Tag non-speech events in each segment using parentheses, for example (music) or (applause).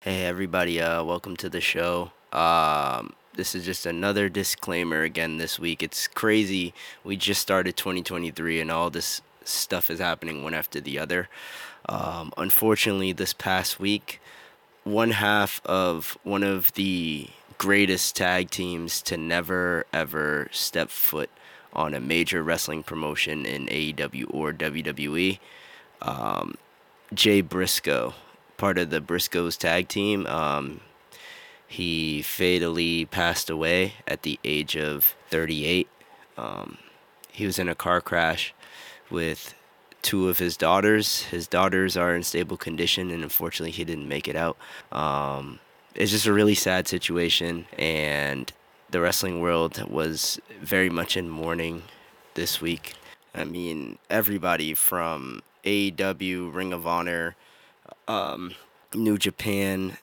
Hey everybody, uh, welcome to the show. Um, this is just another disclaimer again this week. It's crazy. We just started 2023 and all this stuff is happening one after the other. Um, unfortunately, this past week, one half of one of the greatest tag teams to never ever step foot on a major wrestling promotion in AEW or WWE, um, Jay Briscoe part of the Briscoes tag team. Um, he fatally passed away at the age of 38. Um, he was in a car crash with two of his daughters. His daughters are in stable condition, and unfortunately, he didn't make it out. Um, it's just a really sad situation, and the wrestling world was very much in mourning this week. I mean, everybody from AEW, Ring of Honor, um, New Japan,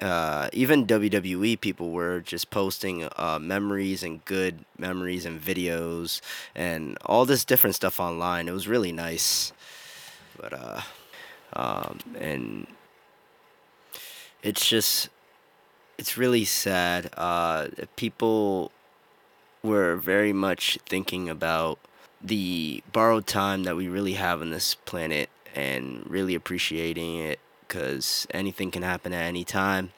uh, even WWE people were just posting uh, memories and good memories and videos and all this different stuff online. It was really nice, but uh, um, and it's just it's really sad. Uh, people were very much thinking about the borrowed time that we really have on this planet and really appreciating it because anything can happen at any time.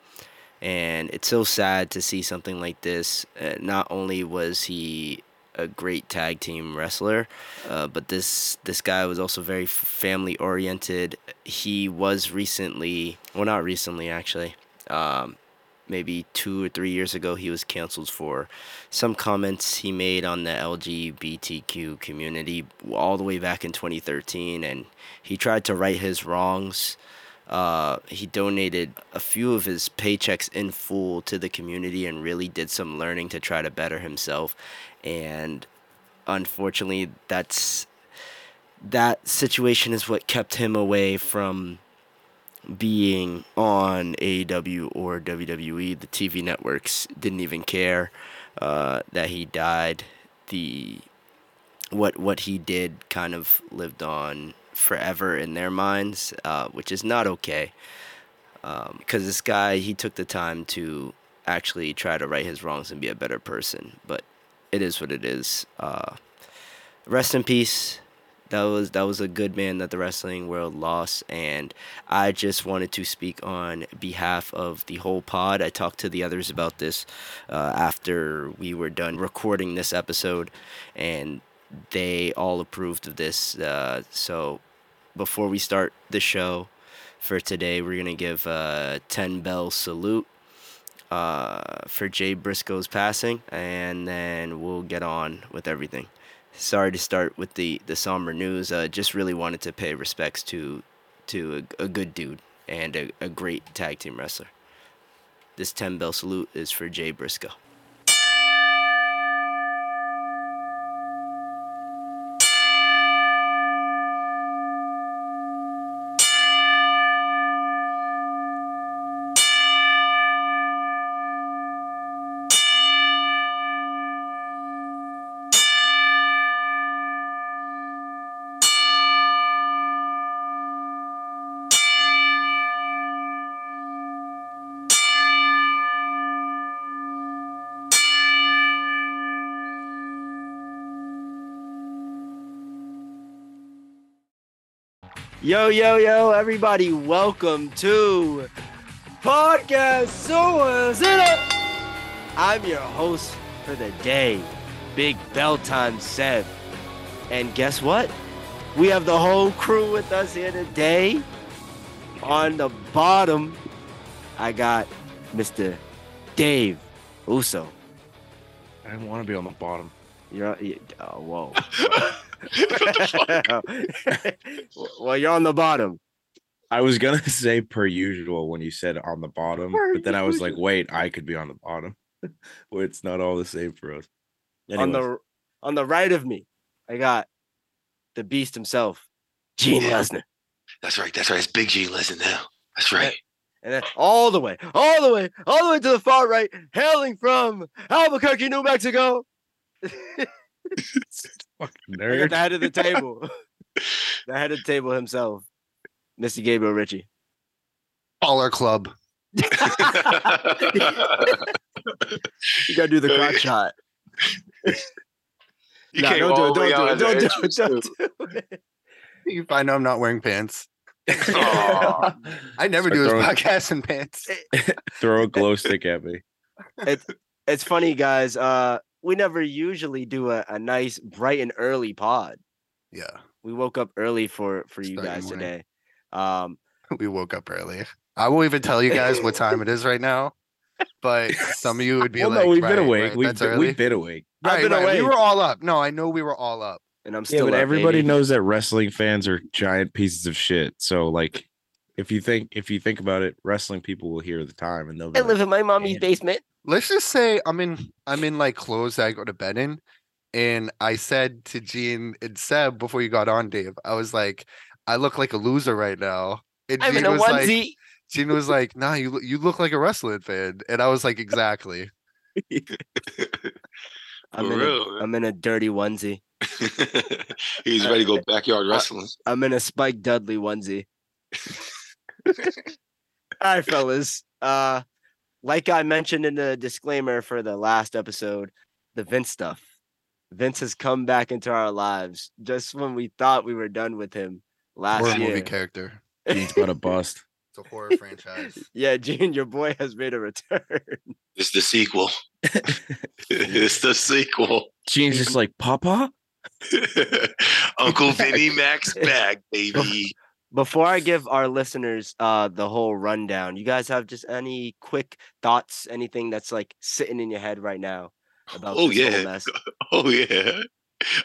And it's so sad to see something like this. Uh, not only was he a great tag team wrestler, uh, but this this guy was also very family oriented. He was recently, well, not recently actually, um, maybe two or three years ago, he was canceled for some comments he made on the LGBTQ community all the way back in 2013, and he tried to right his wrongs. Uh, he donated a few of his paychecks in full to the community and really did some learning to try to better himself. And unfortunately, that's that situation is what kept him away from being on AEW or WWE. The TV networks didn't even care uh, that he died. The what what he did kind of lived on forever in their minds, uh, which is not okay. Because um, this guy, he took the time to actually try to right his wrongs and be a better person. But it is what it is. Uh, rest in peace. That was that was a good man that the wrestling world lost, and I just wanted to speak on behalf of the whole pod. I talked to the others about this uh, after we were done recording this episode, and they all approved of this. Uh, so before we start the show for today, we're gonna give a ten bell salute uh, for Jay Briscoe's passing, and then we'll get on with everything. Sorry to start with the the somber news. Uh, just really wanted to pay respects to to a, a good dude and a, a great tag team wrestler. This ten bell salute is for Jay Briscoe. Yo, yo, yo, everybody, welcome to Podcast Suicida. I'm your host for the day, Big Bell Time Seb. And guess what? We have the whole crew with us here today. On the bottom, I got Mr. Dave Uso. I didn't want to be on the bottom. You're, you, oh, whoa. (laughs) (laughs) well, you're on the bottom. I was gonna (laughs) say per usual when you said on the bottom, per but then I was like, wait, I could be on the bottom. (laughs) well, it's not all the same for us. Anyways. On the on the right of me, I got the beast himself, Gene Lesnar. That's right. That's right. It's Big G Lesnar now. That's right. And then all the way, all the way, all the way to the far right, hailing from Albuquerque, New Mexico. Fucking nerd. The head of the table. (laughs) the head of the table himself, Mr. Gabriel Ritchie. Baller Club. You gotta do the crotch (laughs) shot. (laughs) You Nah, don't do it. Don't do it. as an Don't do it. Don't do it. You find out I'm not wearing pants. I never Start do this podcast in pants. Throw a glow stick at me. It's funny, guys. Uh, we never usually do a, a nice, bright and early pod. Yeah, We woke up early for for you guys morning. today. Um, (laughs) we woke up early. I won't even tell you guys what time it is right now, but some of you would be Well, like, no, we've right, been awake. right, we've, been, early. we've been awake. I've Right, been right, We awake. were all up. No, I know we were all up. and I'm Yeah, still. but up, everybody baby. knows that wrestling fans are giant pieces of shit. So like, if you think if you think about it, wrestling people will hear the time and they'll. Be I like, live in my mommy's "Man." basement. Let's just say I'm in I'm in like clothes that I go to bed in. And I said to Gene and Seb before you got on, Dave, I was like, I look like a loser right now. And I'm Gene in a was like. Gene was like, nah, you look- you look like a wrestling fan. And I was like, exactly. (laughs) I'm in, real, a, man. I'm in a dirty onesie. (laughs) He's ready to go backyard wrestling. I'm in a Spike Dudley onesie. (laughs) All right, fellas. Uh, like I mentioned in the disclaimer for the last episode, the Vince stuff. Vince has come back into our lives just when we thought we were done with him last Horror year. movie character. (laughs) Gene's about to bust. It's a horror franchise. (laughs) Yeah, Gene, your boy has made a return. It's the sequel. (laughs) it's the sequel. Gene's just like Papa. Uncle Vinny Mac's back, baby. Before I give our listeners uh the whole rundown, you guys have just any quick thoughts, anything that's like sitting in your head right now about Oh, this whole yeah. mess? (laughs) Oh yeah,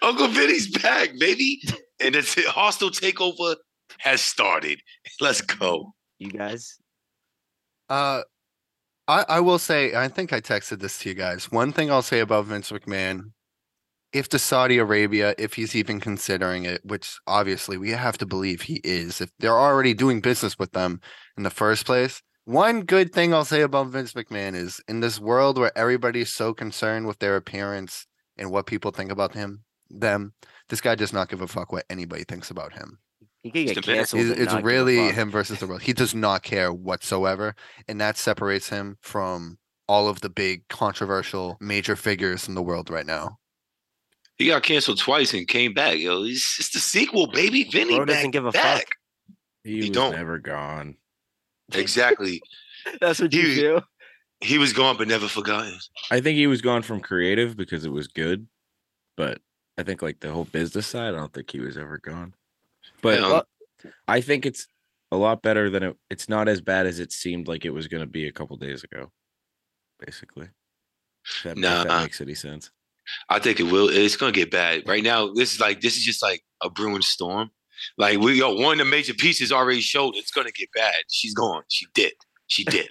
Uncle Vinny's back, baby, and the t- hostile takeover has started. (laughs) Let's go. You guys? Uh, I I will say I think I texted this to you guys. One thing I'll say about Vince McMahon, if to Saudi Arabia, if he's even considering it, which obviously we have to believe he is, if they're already doing business with them in the first place. One good thing I'll say about Vince McMahon is in this world where everybody's so concerned with their appearance and what people think about him, them, this guy does not give a fuck what anybody thinks about him. He could It's get canceled. It's, it's not give a really him versus the world. He does not care whatsoever, and that separates him from all of the big controversial major figures in the world right now. He got canceled twice and came back. Yo, it's, it's the sequel, baby. Vinny Bro doesn't back, give a back. fuck. He, He was don't. never gone. Exactly. (laughs) That's what you He- feel. he was gone but never forgotten. I think he was gone from creative because it was good, but I think like the whole business side, I don't think he was ever gone. But Hell, I think it's a lot better than it. It's not as bad as it seemed like it was going to be a couple days ago. Basically, if that, if Nah. that makes any sense. I think it will. It's gonna get bad. Right now, this is like this is just like a brewing storm. Like we yo, one of the major pieces already showed it's gonna get bad. She's gone. She did. She (laughs) did.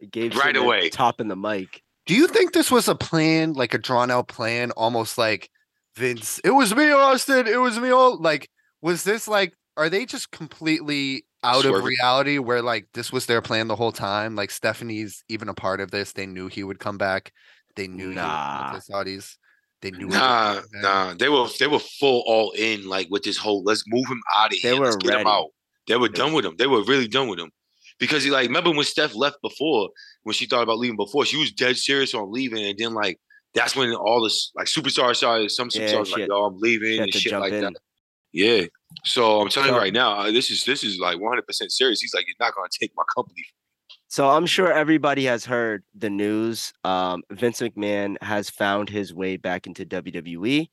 It gave Right away. top in the mic. Do you think this was a plan, like a drawn out plan, almost like Vince? It was me, Austin. It was me. All like, was this like? Are they just completely out of reality? Where like this was their plan the whole time? Like Stephanie's even a part of this. They knew he would come back. They knew he Nah. would come to Saudis. They knew. Nah, nah. They were they were full all in like with this whole let's move him out of They here. let's were get him ready. out. They were done with him. They were really done with him. Because he like remember when Steph left before, when she thought about leaving before, she was dead serious on leaving, and then like that's when all this like superstars started, some Yeah, superstars she like, had- yo, I'm leaving and shit like in. that. Yeah. So I'm telling So- you right now, this is this is like 100 percent serious. He's like, you're not gonna take my company. So I'm sure everybody has heard the news. Um, Vince McMahon has found his way back into WWE.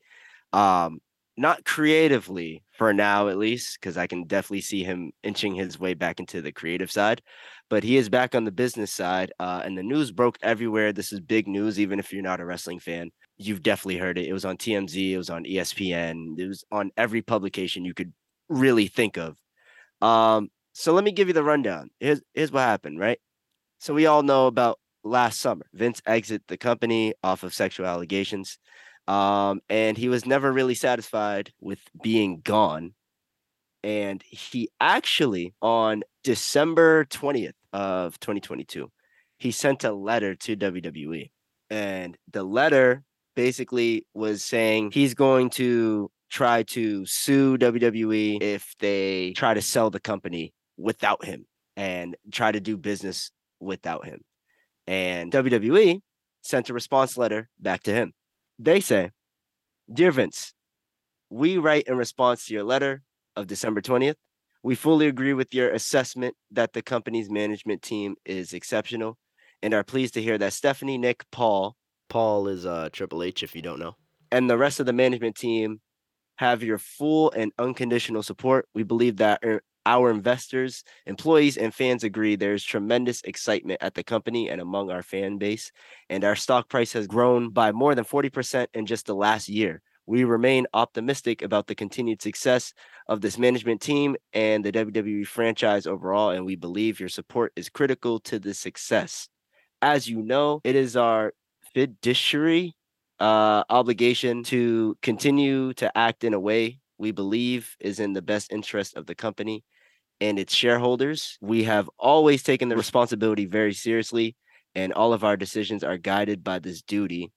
Um, not creatively for now, at least, because I can definitely see him inching his way back into the creative side. But he is back on the business side, uh, and the news broke everywhere. This is big news, even if you're not a wrestling fan. You've definitely heard it. It was on TMZ, it was on ESPN, it was on every publication you could really think of. Um, so let me give you the rundown. Here's here's what happened, right? So we all know about last summer. Vince exit the company off of sexual allegations. Um, and he was never really satisfied with being gone. And he actually, on December 20th of 2022, he sent a letter to WWE. And the letter basically was saying he's going to try to sue WWE if they try to sell the company without him and try to do business without him. And WWE sent a response letter back to him. They say, Dear Vince, we write in response to your letter of December 20th. We fully agree with your assessment that the company's management team is exceptional and are pleased to hear that Stephanie, Nick, Paul, Paul is uh, Triple H if you don't know, and the rest of the management team have your full and unconditional support. We believe that er, our investors, employees, and fans agree there's tremendous excitement at the company and among our fan base. And our stock price has grown by more than 40% in just the last year. We remain optimistic about the continued success of this management team and the WWE franchise overall, and we believe your support is critical to the success. As you know, it is our fiduciary uh, obligation to continue to act in a way we believe is in the best interest of the company and its shareholders. We have always taken the responsibility very seriously, and all of our decisions are guided by this duty.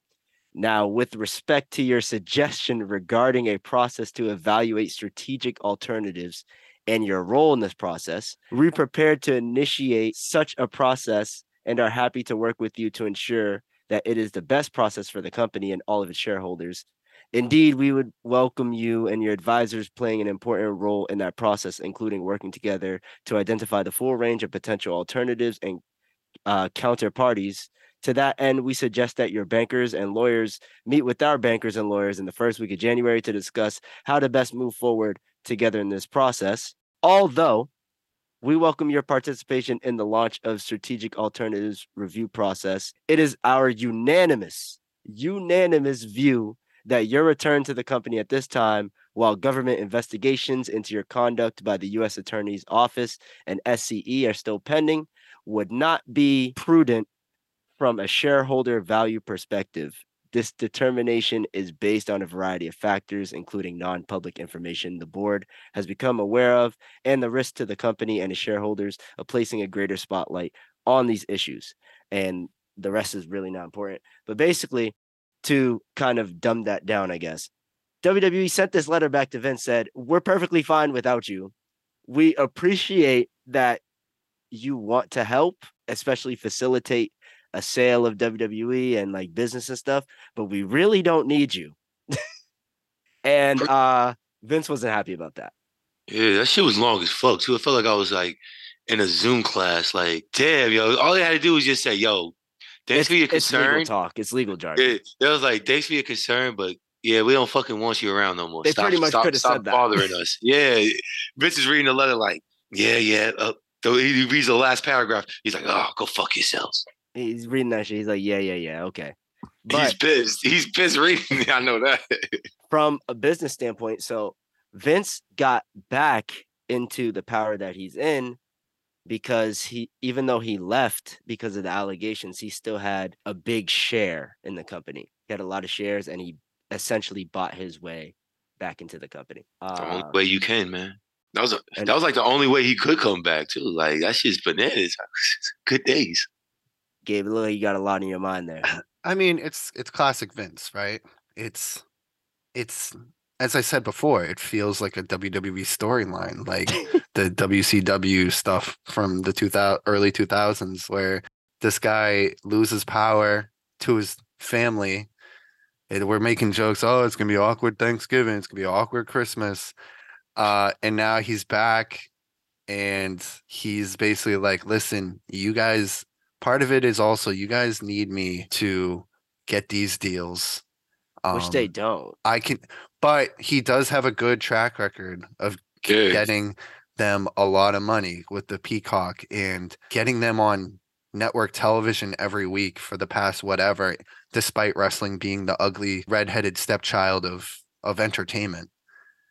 Now, with respect to your (laughs) suggestion regarding a process to evaluate strategic alternatives and your role in this process, we're prepared to initiate such a process and are happy to work with you to ensure that it is the best process for the company and all of its shareholders. Indeed, we would welcome you and your advisors playing an important role in that process, including working together to identify the full range of potential alternatives and uh, counterparties. To that end, we suggest that your bankers and lawyers meet with our bankers and lawyers in the first week of January to discuss how to best move forward together in this process. Although we welcome your participation in the launch of strategic alternatives review process. It is our unanimous, unanimous view that your return to the company at this time, while government investigations into your conduct by the U.S. Attorney's Office and SCE are still pending, would not be prudent from a shareholder value perspective. This determination is based on a variety of factors, including non public information the board has become aware of and the risk to the company and its shareholders of placing a greater spotlight on these issues. And the rest is really not important. But basically, to kind of dumb that down, I guess. WWE sent this letter back to Vince said, "We're perfectly fine without you. We appreciate that you want to help, especially facilitate a sale of WWE and like business and stuff, but we really don't need you." (laughs) and uh Vince wasn't happy about that. Yeah, that shit was long as fuck too. I felt like I was like in a Zoom class. Like, damn, yo, all they had to do was just say, "Yo, Thanks it's, for your concern. it's legal talk. It's legal jargon. Yeah, that was like, thanks for your concern, but yeah, we don't fucking want you around no more. They stop, pretty much coulda stop said that. bothering us. (laughs) Yeah, Vince is reading the letter like, yeah, yeah. Uh, he reads the last paragraph. He's like, oh, go fuck yourselves. He's reading that shit. He's like, yeah, yeah, yeah, okay. He's pissed. He's pissed reading. it. (laughs) I know that. from a business standpoint, so Vince got back into the power that he's in because he even though he left because of the allegations, he still had a big share in the company. He had a lot of shares and he essentially bought his way back into the company. the only Uh, way you can, man. That was a, and- that was like the only way he could come back too. Like that's just bananas. (laughs) Good days. Gabe, look like you got a lot in your mind there. (clears throat) I mean, it's it's classic Vince, right? It's it's as I said before, it feels like a WWE storyline, like (laughs) the WCW stuff from the 2000 early 2000s where this guy loses power to his family. And we're making jokes, oh, it's going to be awkward Thanksgiving, it's going to be awkward Christmas. Uh and now he's back and he's basically like, listen, you guys part of it is also you guys need me to get these deals. Which they Um, don't. I can, but he does have a good track record of Good. getting them a lot of money with the Peacock and getting them on network television every week for the past whatever, despite wrestling being the ugly redheaded stepchild of of entertainment.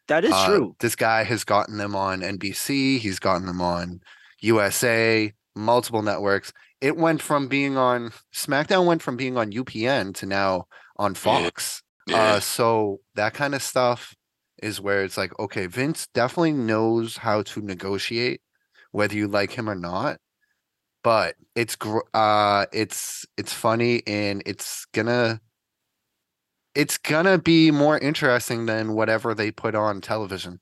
That is Uh, true. This guy has gotten them on NBC, he's gotten them on USA, multiple networks. It went from being on SmackDown went from being on UPN to now on Yeah. Fox. Yeah. Uh, so that kind of stuff is where it's like, okay, Vince definitely knows how to negotiate, whether you like him or not. But it's gr- uh, it's it's funny and it's gonna it's gonna be more interesting than whatever they put on television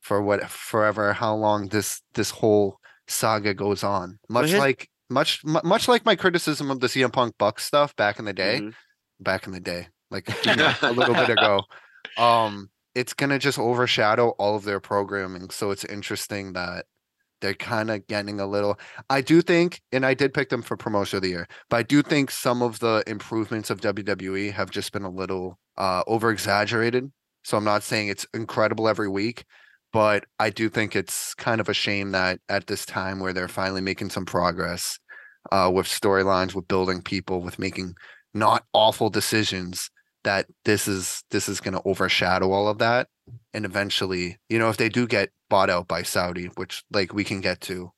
for what forever how long this this whole saga goes on. Much like much mu- much like my criticism of the CM Punk Buck stuff back in the day, Mhm. back in the day, like you know, a little bit (laughs) ago. Um, it's gonna just overshadow all of their programming. So it's interesting that they're kind of getting a little. I do think, and I did pick them for promotion of the year, but I do think some of the improvements of WWE have just been a little uh over exaggerated. So I'm not saying it's incredible every week, but I do think it's kind of a shame that at this time where they're finally making some progress uh, with storylines, with building people, with making not awful decisions, that this is this is going to overshadow all of that, and eventually, you know, if they do get bought out by Saudi, which like we can get to,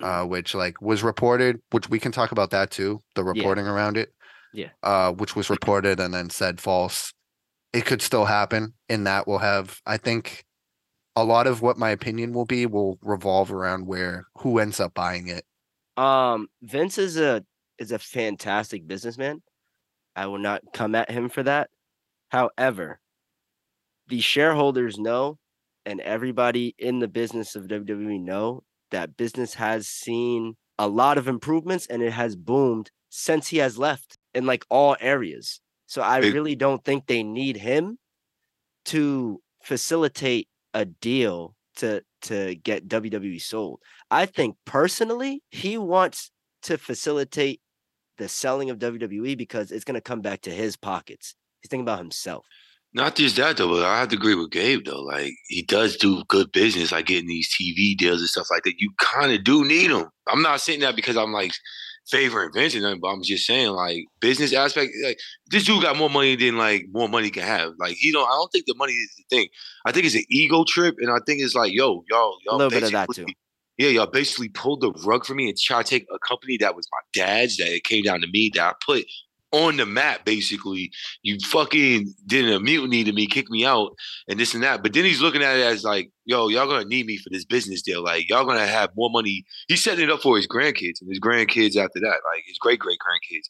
uh, which like was reported, which we can talk about that too, the reporting around it, Yeah. uh, which was reported and then said false. It could still happen, and that will have, I think, a lot of what my opinion will be will revolve around where who ends up buying it. Um, Vince is a is a fantastic businessman. I will not come at him for that. However, the shareholders know, and everybody in the business of WWE know that business has seen a lot of improvements and it has boomed since he has left in like all areas. So I Big- really don't think they need him to facilitate a deal to to get WWE sold. I think personally, he wants to facilitate the selling of WWE because it's going to come back to his pockets. He's thinking about himself. Not just that though, but I have to agree with Gabe though. Like he does do good business, like getting these TV deals and stuff like that. You kind of do need them. I'm not saying that because I'm like favoring Vince or nothing, but I'm just saying like business aspect. Like this dude got more money than like more money can have. Like he don't. I don't think the money is the thing. I think it's an ego trip, and I think it's like, yo, y'all, y'all. A little bit of that too. Yeah, y'all basically pulled the rug for me and tried to take a company that was my dad's that it came down to me that I put on the map. Basically, you fucking did a mutiny to me, kicked me out, and this and that. But then he's looking at it as like, yo, y'all gonna need me for this business deal. Like y'all gonna have more money. He's setting it up for his grandkids and his grandkids after that, like his great great grandkids.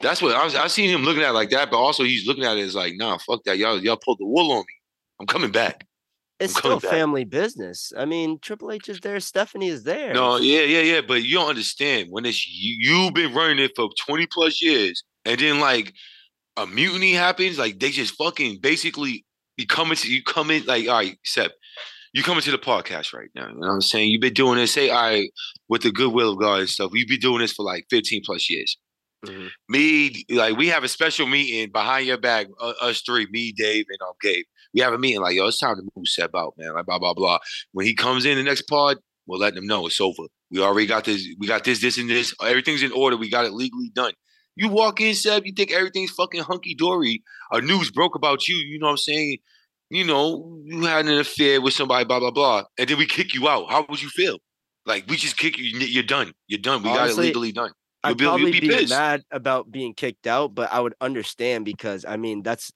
That's what I was. I seen him looking at it like that, but also he's looking at it as like, nah, fuck that. Y'all y'all pulled the wool on me. I'm coming back. It's still family business. I mean, Triple H is there, Stephanie is there. No, yeah, yeah, yeah. But you don't understand when it's you, you've been running it for 20 plus years, and then like a mutiny happens, like they just fucking basically you come into you come in like all right, Seb, you come into the podcast right now. You know what I'm saying? You've been doing this, say, all right, with the goodwill of God and stuff. We've been doing this for like 15 plus years. Mhm. Me, like we have a special meeting behind your back, uh, us three, me, Dave, and um, Gabe. We have a meeting like, yo, it's time to move Seb out, man. Like blah blah blah. When he comes in the next pod, we'll let them know it's over. We already got this. We got this, this, and this. Everything's in order. We got it legally done. You walk in, Seb. You think everything's fucking hunky dory. A news broke about you. You know what I'm saying? You know, you had an affair with somebody, blah blah blah, and then we kick you out. How would you feel? Like we just kick you. You're done. You're done. We got it legally done. You'll I'd be, probably be be, mad about being kicked out, but I would understand because I mean that's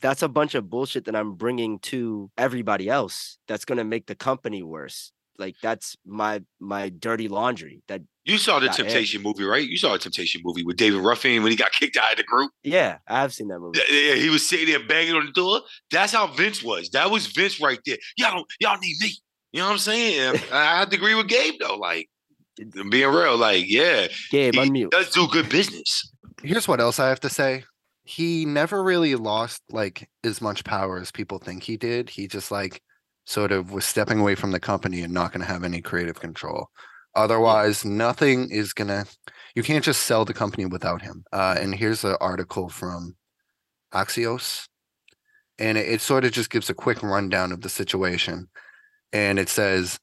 that's a bunch of bullshit that I'm bringing to everybody else. That's gonna make the company worse. Like that's my my dirty laundry. That You saw the Got it. Temptation movie, right? You saw the Temptation movie with David Ruffin when he got (laughs) kicked out of the group. yeah, I have seen that movie. Yeah, yeah, he was sitting there banging on the door. That's how Vince was. That was Vince right there. Y'all don't, y'all need me. You know what I'm saying? And (laughs) I have to agree with Gabe though. Like being real, like yeah, Gabe, he unmute. does do good business. Here's what else I have to say. He never really lost like as much power as people think he did. He just like sort of was stepping away from the company and not going to have any creative control. Otherwise, nothing is going to, you can't just sell the company without him. Uh, and here's an article from Axios. And it, it sort of just gives a quick rundown of the situation. And it says,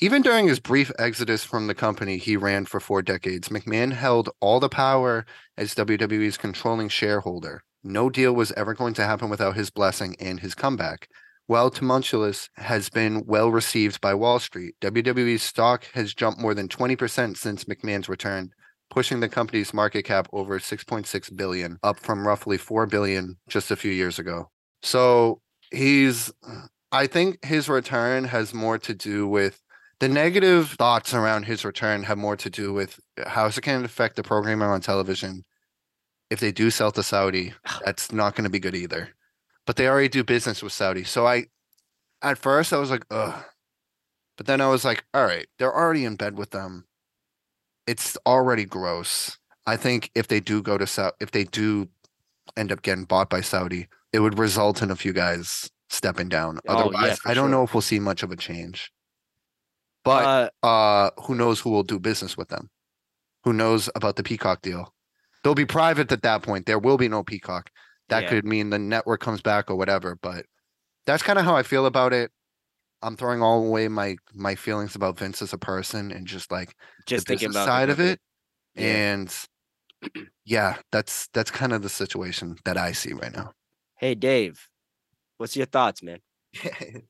even during his brief exodus from the company he ran for four decades, McMahon held all the power as WWE's controlling shareholder. No deal was ever going to happen without his blessing and his comeback. While tumultuous has been well received by Wall Street, WWE's stock has jumped more than 20% since McMahon's return, pushing the company's market cap over 6.6 billion, up from roughly 4 billion just a few years ago. So he's I think his return has more to do with the negative thoughts around his return have more to do with how it can affect the programming on television. If they do sell to Saudi, that's not going to be good either. But they already do business with Saudi. So I, at first, I was like, ugh. But then I was like, all right, they're already in bed with them. it's already gross. I think if they do go to Saudi, if they do end up getting bought by Saudi, it would result in a few guys stepping down. Oh, yeah, Otherwise, for I don't sure. know if we'll see much of a change. But Uh, uh who knows who will do business with them? Who knows about the Peacock deal? They'll be private at that point. There will be no Peacock. That Yeah. could mean the network comes back or whatever. But that's kind of how I feel about it. I'm throwing all away my my feelings about Vince as a person and just like just the thinking business about side of company. it. Yeah. And (clears throat) yeah, that's that's kind of the situation that I see right now. Hey, Dave, what's your thoughts, man? (laughs)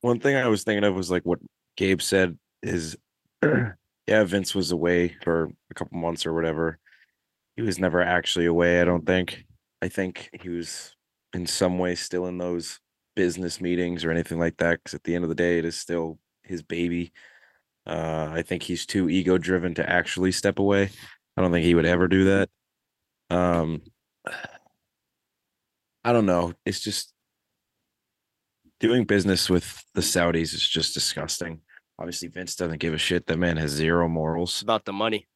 One thing I was thinking of was like what Gabe said is, (clears throat) yeah, Vince was away for a couple months or whatever. He was never actually away. I don't think. I think he was in some way still in those business meetings or anything like that. Because at the end of the day, it is still his baby. Uh, I think he's too ego driven to actually step away. I don't think he would ever do that. Um, (sighs) I don't know. It's just doing business with the Saudis is just disgusting. Obviously, Vince doesn't give a shit. That man has zero It's morals. about the money.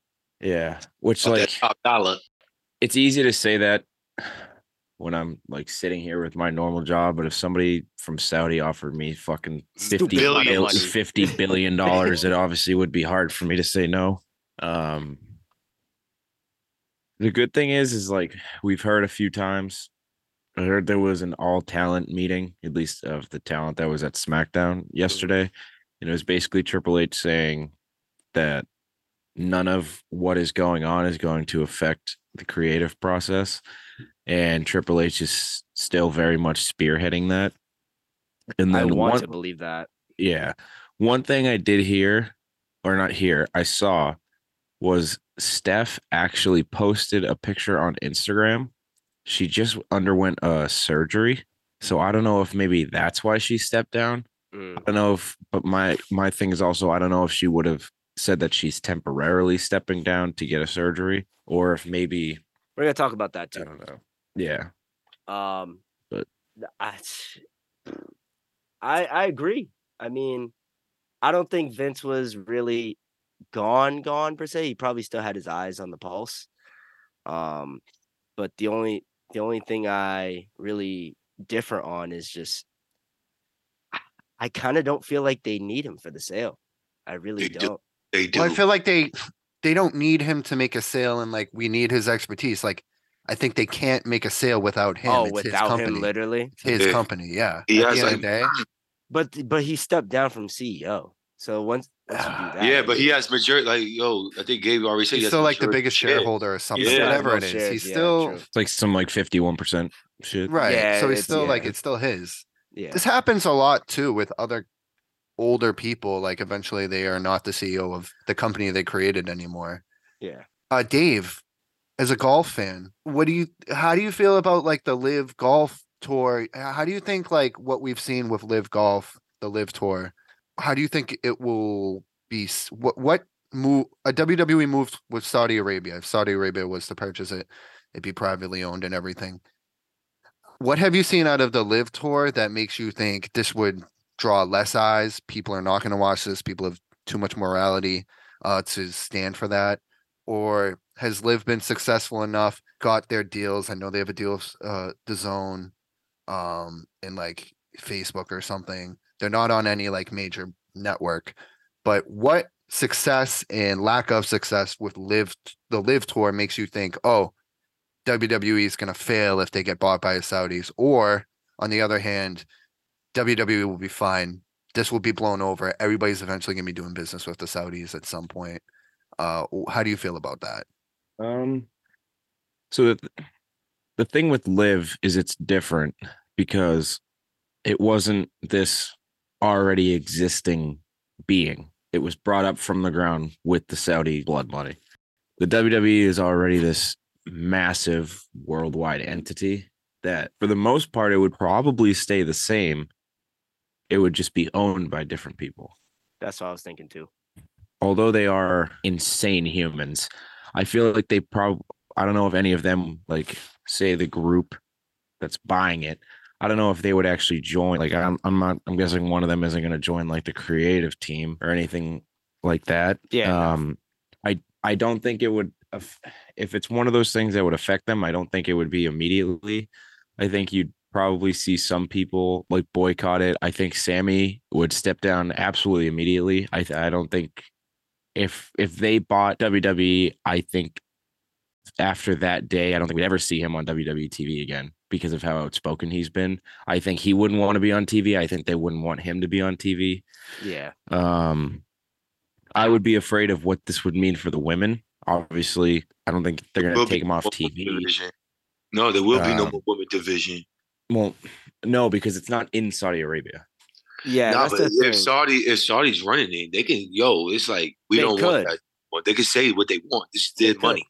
Yeah, which About like top dollar. it's easy to say that when I'm like sitting here with my normal job, but if somebody from Saudi offered me fucking Stupid 50 amount of bil- money. 50 billion dollars, it obviously would be hard for me to say no. Um the good thing is is like we've heard a few times. I heard there was an all talent meeting, at least of the talent that was at SmackDown mm-hmm. yesterday. And it was basically Triple H saying that none of what is going on is going to affect the creative process. And Triple H is still very much spearheading that. And I want one, to believe that. yeah. One thing I did hear, or not hear, I saw was Steph actually posted a picture on Instagram. She just underwent a surgery. So I don't know if maybe that's why she stepped down. Mm. I don't know if, but my my thing is also I don't know if she would have said that she's temporarily stepping down to get a surgery, or if maybe We're gonna talk about that I too. don't know. Yeah, Um, But- I, I I agree. I mean, I don't think Vince was really gone, gone per se. He probably still had his eyes on the pulse. Um, but the only the only thing I really differ on is just I- I kind of don't feel like they need him for the sale. I really They do. don't. They do. Well, I feel like they they don't need him to make a sale and like we need his expertise. Like I think they can't make a sale without him. oh, It's his without company. him, literally. It's his Yeah. company, yeah. He At has, the end of like- day, (clears throat) But but he stepped down from CEO. So once once you do that, yeah, but he has majority. Like, yo, I think Gabe already said he he's has still like the biggest share. shareholder or something, still has whatever it most shares, He's yeah, still it's like some like fifty one percent shit. right. Yeah, so he's it's- still like it's still his. yeah. This happens a lot too with other older people. Like eventually they are not the CEO of the company they created anymore. Yeah. Uh Dave, as a golf fan, what do you how do you feel about like the LIV golf tour? How do you think like what we've seen with LIV golf, the LIV tour, how do you think it will be what what move a WWE move with Saudi Arabia? If Saudi Arabia was to purchase it, it'd be privately owned and everything. What have you seen out of the LIV tour that makes you think this would draw less eyes? People are not going to watch this. People have too much morality uh, to stand for that. Or has LIV been successful enough, got their deals? I know they have a deal with uh, DAZN, um, and like Facebook or something. They're not on any like major network. But what success and lack of success with LIV the LIV tour makes you think, oh, WWE is going to fail if they get bought by the Saudis, or on the other hand, WWE will be fine. This will be blown over. Everybody's eventually going to be doing business with the Saudis at some point. Uh, how do you feel about that? Um, so the, the thing with LIV is it's different because it wasn't this already existing being. It was brought up from the ground with the Saudi blood money. The WWE is already this massive worldwide entity that, for the most part, it would probably stay the same. It would just be owned by different people That's what I was thinking too. although they are insane humans, I feel like they probably I don't know if any of them like say the group that's buying it. I don't know if they would actually join. Like I'm I'm not I'm guessing one of them isn't going to join like the creative team or anything like that. Yeah. Um I I don't think it would if it's one of those things that would affect them. I don't think it would be immediately. I think you'd probably see some people like boycott it. I think Sami would step down absolutely immediately. I th- I don't think if if they bought WWE, I think after that day, I don't think we'd ever see him on WWE TV again because of how outspoken he's been. I think he wouldn't want to be on TV. I think they wouldn't want him to be on TV. Yeah. Um, I would be afraid of what this would mean for the women. Obviously, I don't think they're going to take him off TV. division. No, there will be no Um, more women division. Well, no, because it's not in Saudi Arabia. Yeah. nah, that's but if thing. Saudi if Saudi's running it, they can yo. It's like we They don't could. want that. Well, they can say what they want. This is They their could. money.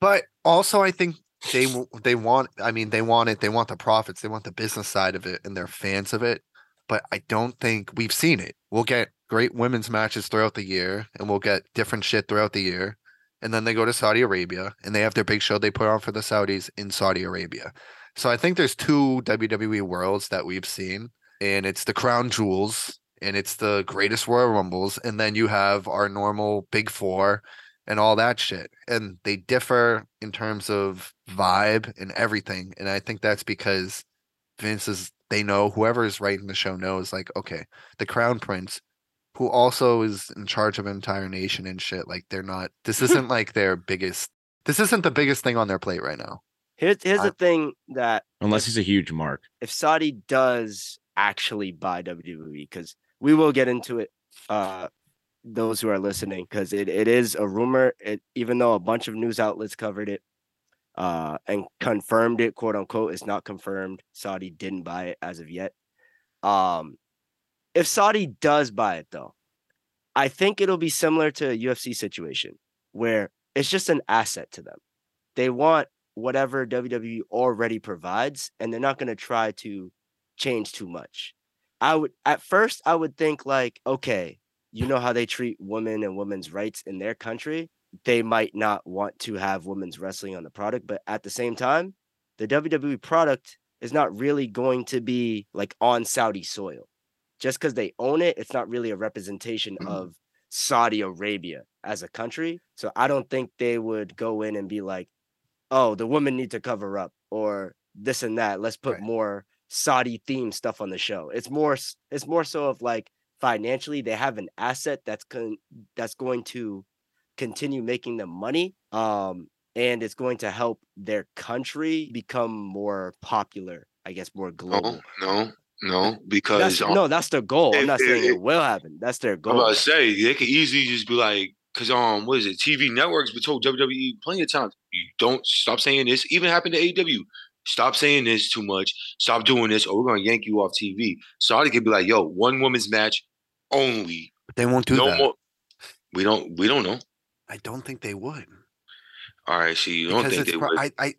But also, I think they they want. I mean, they want it. They want the profits. They want the business side of it, and they're fans of it. But I don't think we've seen it. We'll get great women's matches throughout the year, and we'll get different shit throughout the year. And then they go to Saudi Arabia, and they have their big show they put on for the Saudis in Saudi Arabia. So I think there's two WWE worlds that we've seen, and it's the crown jewels, and it's the greatest Royal Rumbles, and then you have our normal Big Four and all that shit. And they differ in terms of vibe and everything. And I think that's because Vince is they know whoever is writing the show knows like, okay, the crown prince, who also is in charge of an entire nation and shit, like they're not this (laughs) isn't like their biggest this isn't the biggest thing on their plate right now. Here's here's I- the thing that Unless he's a huge mark. if Saudi does actually buy WWE, because we will get into it, uh, those who are listening, because it, it is a rumor. It even though a bunch of news outlets covered it, uh, and confirmed it, quote unquote, it's not confirmed. Saudi didn't buy it as of yet. Um, if Saudi does buy it though, I think it'll be similar to a UFC situation where it's just an asset to them. They want whatever WWE already provides, and they're not going to try to change too much. I would at first I would think like, okay, you know how they treat women and women's rights in their country. They might not want to have women's wrestling on the product, but at the same time, the WWE product is not really going to be like on Saudi soil. Just because they own it, it's not really a representation mm-hmm. of Saudi Arabia as a country. So I don't think they would go in and be like, oh, the women need to cover up or this and that. Let's put Right. more Saudi themed stuff on the show. It's more it's more so of like financially they have an asset that's con- that's going to continue making them money. Um and it's going to help their country become more popular, I guess more global. No, no, no, because That's, um, no, that's their goal. I'm not if- saying if- it will happen. That's their goal. I'm about to say they could easily just be like, because um, what is it? TV networks been told WWE plenty of times. You don't stop saying this. Even happened to AEW. Stop saying this too much. Stop doing this, or we're gonna yank you off TV. Saudi could be like, yo, one women's match only. But they won't do no that. more. We don't. We don't know. I don't think they would. All right, so you don't because think they pri- would? I, I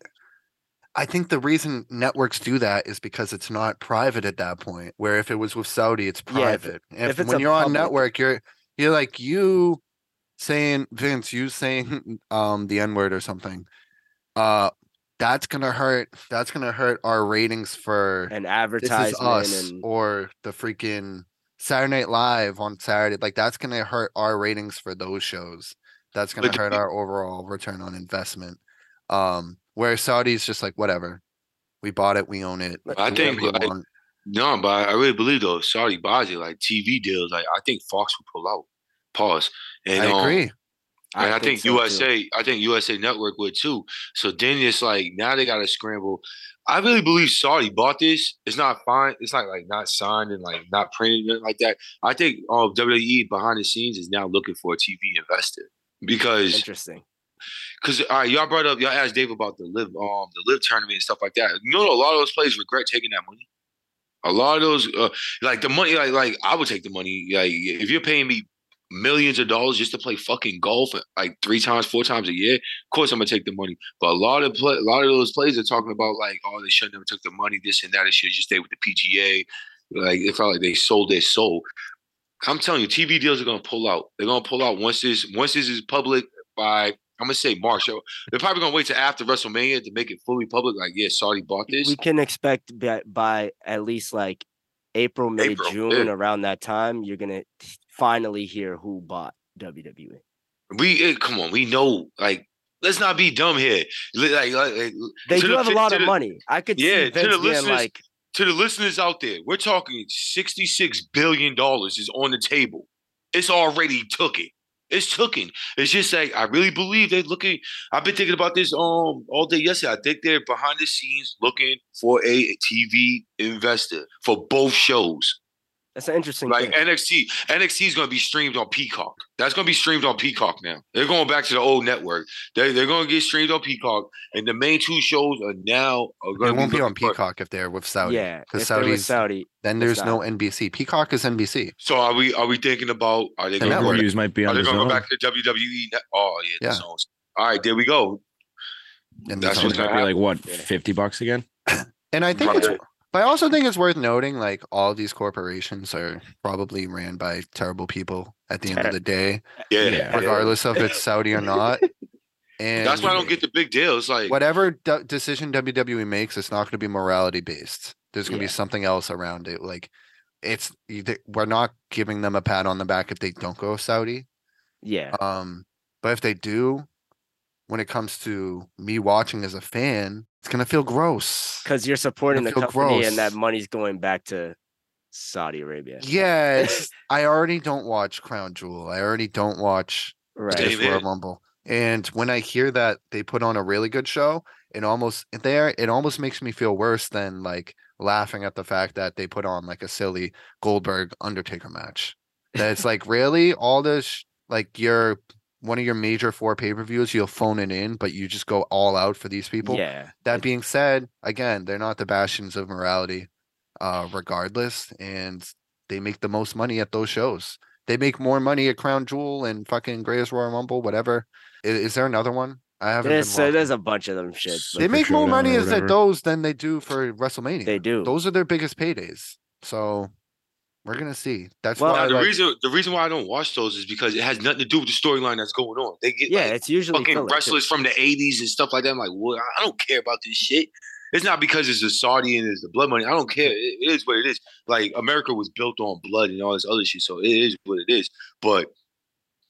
I think the reason networks do that is because it's not private at that point. Where if it was with Saudi, it's Yeah, if- private. if If, it's when you're on network, you're you're like you saying Vince, you saying (laughs) um the N word or something. Uh that's gonna hurt. That's gonna hurt our ratings for and this advertisement is us and or the freaking Saturday Night Live on Saturday. Like that's gonna hurt our ratings for those shows. That's gonna But hurt our overall return on investment. Um, where Saudi's just like whatever, we bought it, we own it. I think, like. No, but I really believe though, Saudi buys it, like TV deals, like I think Fox will pull out. Pause. And I um, agree. And I, think, so, too. USA, I think USA Network would too. So then it's like now they got to scramble. I really believe Saudi bought this. It's not fine. It's not like not signed and like not printed nothing like that. I think um, WWE behind the scenes is now looking for a TV investor because Interesting. because all right, y'all brought up y'all asked Dave about the LIV um the LIV tournament and stuff like that. You know, a lot of those players regret taking that money. A lot of those, uh, like the money, like like I would take the money. Like if you're paying me millions of dollars just to play fucking golf like three times, four times a year, of course I'm gonna take the money. But a lot of play, a lot of those players are talking about like, oh, they should never took the money, this and that. They should just stay with the PGA. Like it felt like they sold their soul. I'm telling you, TV deals are gonna pull out. They're gonna pull out once this once this is public by I'm gonna say March. They're probably gonna wait to after WrestleMania to make it fully public. Like, yeah, Saudi bought this. We can expect by, by at least like April, May, April, June, yeah. around that time, you're gonna finally hear who bought WWE. We eh, come on, we know like let's not be dumb here. Like, like, They do the have a lot of the- money. I could Yeah, see to the listeners- like, to the listeners out there, we're talking sixty-six billion dollars is on the table. It's already took it. It's tooken. It's just like I really believe they're looking. I've been thinking about this um all day yesterday. I think they're behind the scenes looking for a TV investor for both shows. That's an interesting Like thing. NXT, NXT is going to be streamed on Peacock. That's going to be streamed on Peacock now. They're going back to the old network. They're, they're going to get streamed on Peacock, and the main two shows are now are It going won't be on Peacock if they're with Saudi. yeah, because if there Saudi's Saudi, then there's no NBC. Peacock is NBC. So are we are we thinking about are they The going Pay to network. might be are they going to go back to WWE? Net- Oh yeah, Yeah. the. All right, there we go. And That's what's gonna be like what fifty bucks again. And I think it's Right. But I also think it's worth noting like all these corporations are probably ran by terrible people at the end of the day, Yeah, Yeah. yeah. regardless of it's Saudi or not. (laughs) And That's why I don't get the big deal. It's like whatever d- decision WWE makes, it's not going to be morality based. There's going to Yeah. be something else around it. Like it's we're not giving them a pat on the back if they don't go Saudi. yeah, Um, but if they do, when it comes to me watching as a fan, it's gonna feel gross. because you're supporting the feel company and that money's going back to Saudi Arabia. Yes, (laughs) I already don't watch Crown Jewel. I already don't watch right. Just here. Royal Rumble. And when I hear that they put on a really good show, it almost there it almost makes me feel worse than like laughing at the fact that they put on like a silly Goldberg Undertaker match. That it's like really all this like your one of your major four pay-per-views, you'll phone it in, but you just go all out for these people. Yeah, That being said, again, they're not the bastions of morality, uh, regardless, and they make the most money at those shows. They make more money at Crown Jewel and fucking Greatest Royal Rumble, whatever. Is, is there another one? I haven't. there's, been so there's a bunch of them shit. Like they the make more money at those than they do for WrestleMania. They do. Those are their biggest paydays. So we're gonna see. That's Well, why. Now, the like, reason the reason why I don't watch those is because it has nothing to do with the storyline that's going on. They get yeah, like, it's usually fucking filler, too. wrestlers from the '80s and stuff like that. I'm like, well, I don't care about this shit. It's not because it's a Saudi and it's the blood money. I don't care. It, it is what it is. Like America was built on blood and all this other shit, so it is what it is. But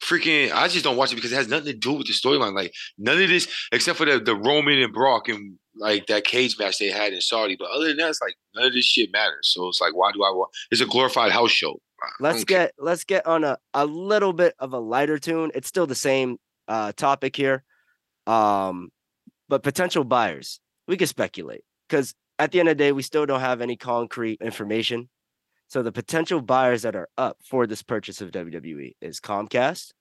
freaking, I just don't watch it because it has nothing to do with the storyline. Like none of this, except for the the Roman and Brock and like that cage match they had in Saudi. But other than that, it's like none of this shit matters. So it's like, why do I want? It's a glorified house show. Let's get let's get on a, a little bit of a lighter tune. It's still the same uh topic here. Um but potential buyers. We can speculate because at the end of the day, we still don't have any concrete information. So the potential buyers that are up for this purchase of WWE is Comcast,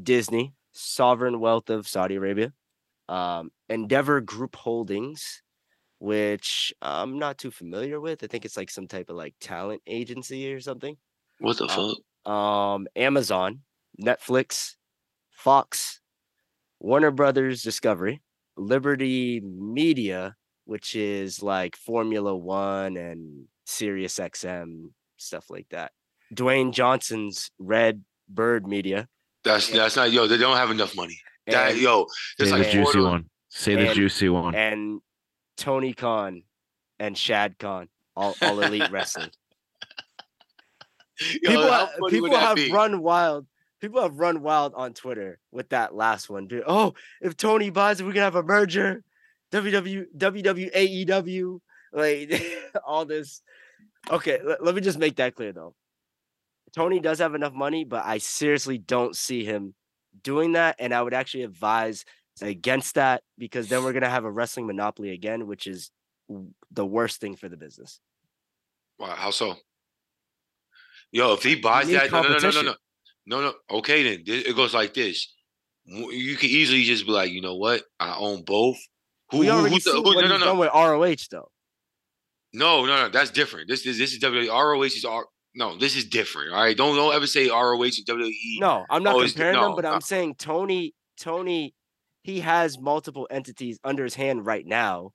Disney, Sovereign Wealth of Saudi Arabia, um, Endeavor Group Holdings, which I'm not too familiar with. I think it's like some type of like talent agency or something. What the Uh, fuck? Um, Amazon, Netflix, Fox, Warner Brothers Discovery, Liberty Media, which is like Formula One and Sirius XM, stuff like that. Dwayne Johnson's Red Bird Media. That's that's not yo. They don't have enough money. That And, yo, Say like the juicy of them. one. Say the juicy one. and Tony Khan and Shad Khan, all, all elite wrestling. (laughs) Yo, people how ha- people have be? run wild. People have run wild on Twitter with that last one. Dude. Oh, if Tony buys it, we're gonna have a merger. WW WWAEW, like (laughs) all this. Okay, let, let me just make that clear though. Tony does have enough money, but I seriously don't see him doing that. And I would actually advise against that because then we're gonna have a wrestling monopoly again, which is the worst thing for the business. Wow, how so? Yo, if he buys that, no, no, no, no, no, no, no, no. Okay, then it goes like this. You can easily just be like, you know what? I own both. Who, we who, already who's the, seen who, what no, no, no, done with ROH though. No, no, no. That's different. This is this is WWE. ROH is R. No, this is different. All right, don't don't ever say ROH and WWE. No, I'm not Oh, it's- comparing them, but I'm saying Tony, Tony, he has multiple entities under his hand right now,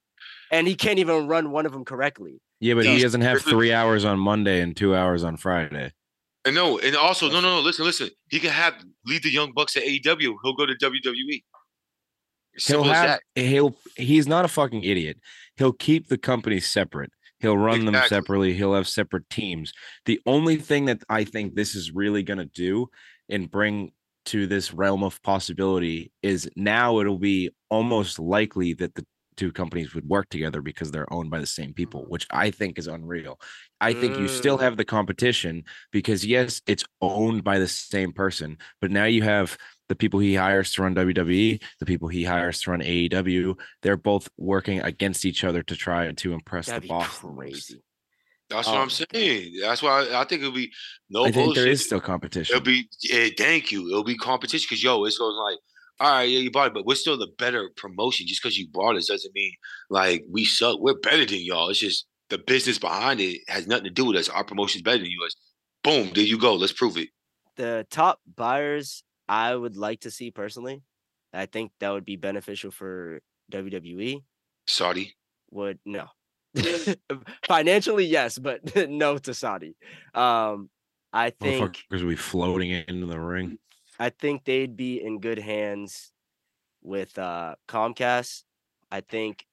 and he can't even run one of them correctly. Yeah, but he doesn't have three hours on Monday and two hours on Friday. And no, and also no, no, no. Listen, listen. He can have lead the Young Bucks at AEW. He'll go to WWE. He'll Simple as have that. he'll he's not a fucking idiot. He'll keep the companies separate. He'll run them separately. He'll have separate teams. The only thing that I think this is really gonna do and bring to this realm of possibility is now it'll be almost likely that the two companies would work together because they're owned by the same people, which I think is unreal. I think you still Mm. have the competition because yes, it's owned by the same person, but now you have the people he hires to run WWE, the people he hires to run AEW. They're both working against each other to try to impress That'd the boss. crazy. That's Oh what um, I'm saying. That's why I, I think it'll be no I think bullshit. there is still competition. It'll be yeah, thank you. It'll be competition because yo, it's goes like, all right, yeah, you bought it, but we're still the better promotion. Just because you bought us doesn't mean like we suck. We're better than y'all. It's just the business behind it has nothing to do with us. Our promotion's better than yours. Boom, there you go. Let's prove it. The top buyers I would like to see personally, I think that would be beneficial for WWE. Saudi. Would no. (laughs) Financially, yes, but (laughs) no to Saudi. Um, I think Motherfuckers will be floating into the ring. I think they'd be in good hands with uh Comcast. I think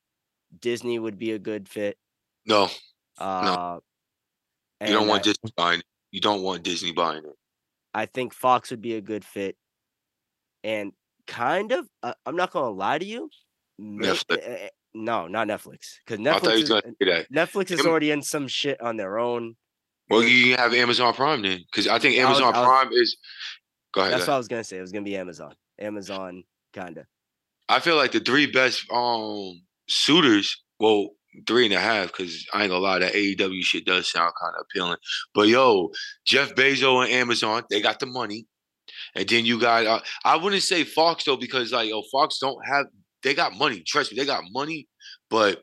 Disney would be a good fit. No, Uh, you don't want I, Disney buying it. You don't want Disney buying it. I think Fox would be a good fit. And kind of, uh, I'm not gonna lie to you. Netflix. eh, eh, no, not Netflix, because you Netflix is, gonna say that. Netflix is Am- already in some shit on their own. Well, you have Amazon Prime then, because I think I was- Amazon I was- Prime is. Go ahead. That's go what I was gonna say. It was gonna be Amazon. Amazon, kinda. I feel like the three best um suitors. Well, three and a half, because I ain't gonna lie, that AEW shit does sound kind of appealing. But yo, Jeff Bezos and Amazon, they got the money, and then you got. Uh, I wouldn't say Fox though, because like yo, Fox don't have. They got money. Trust me, they got money, but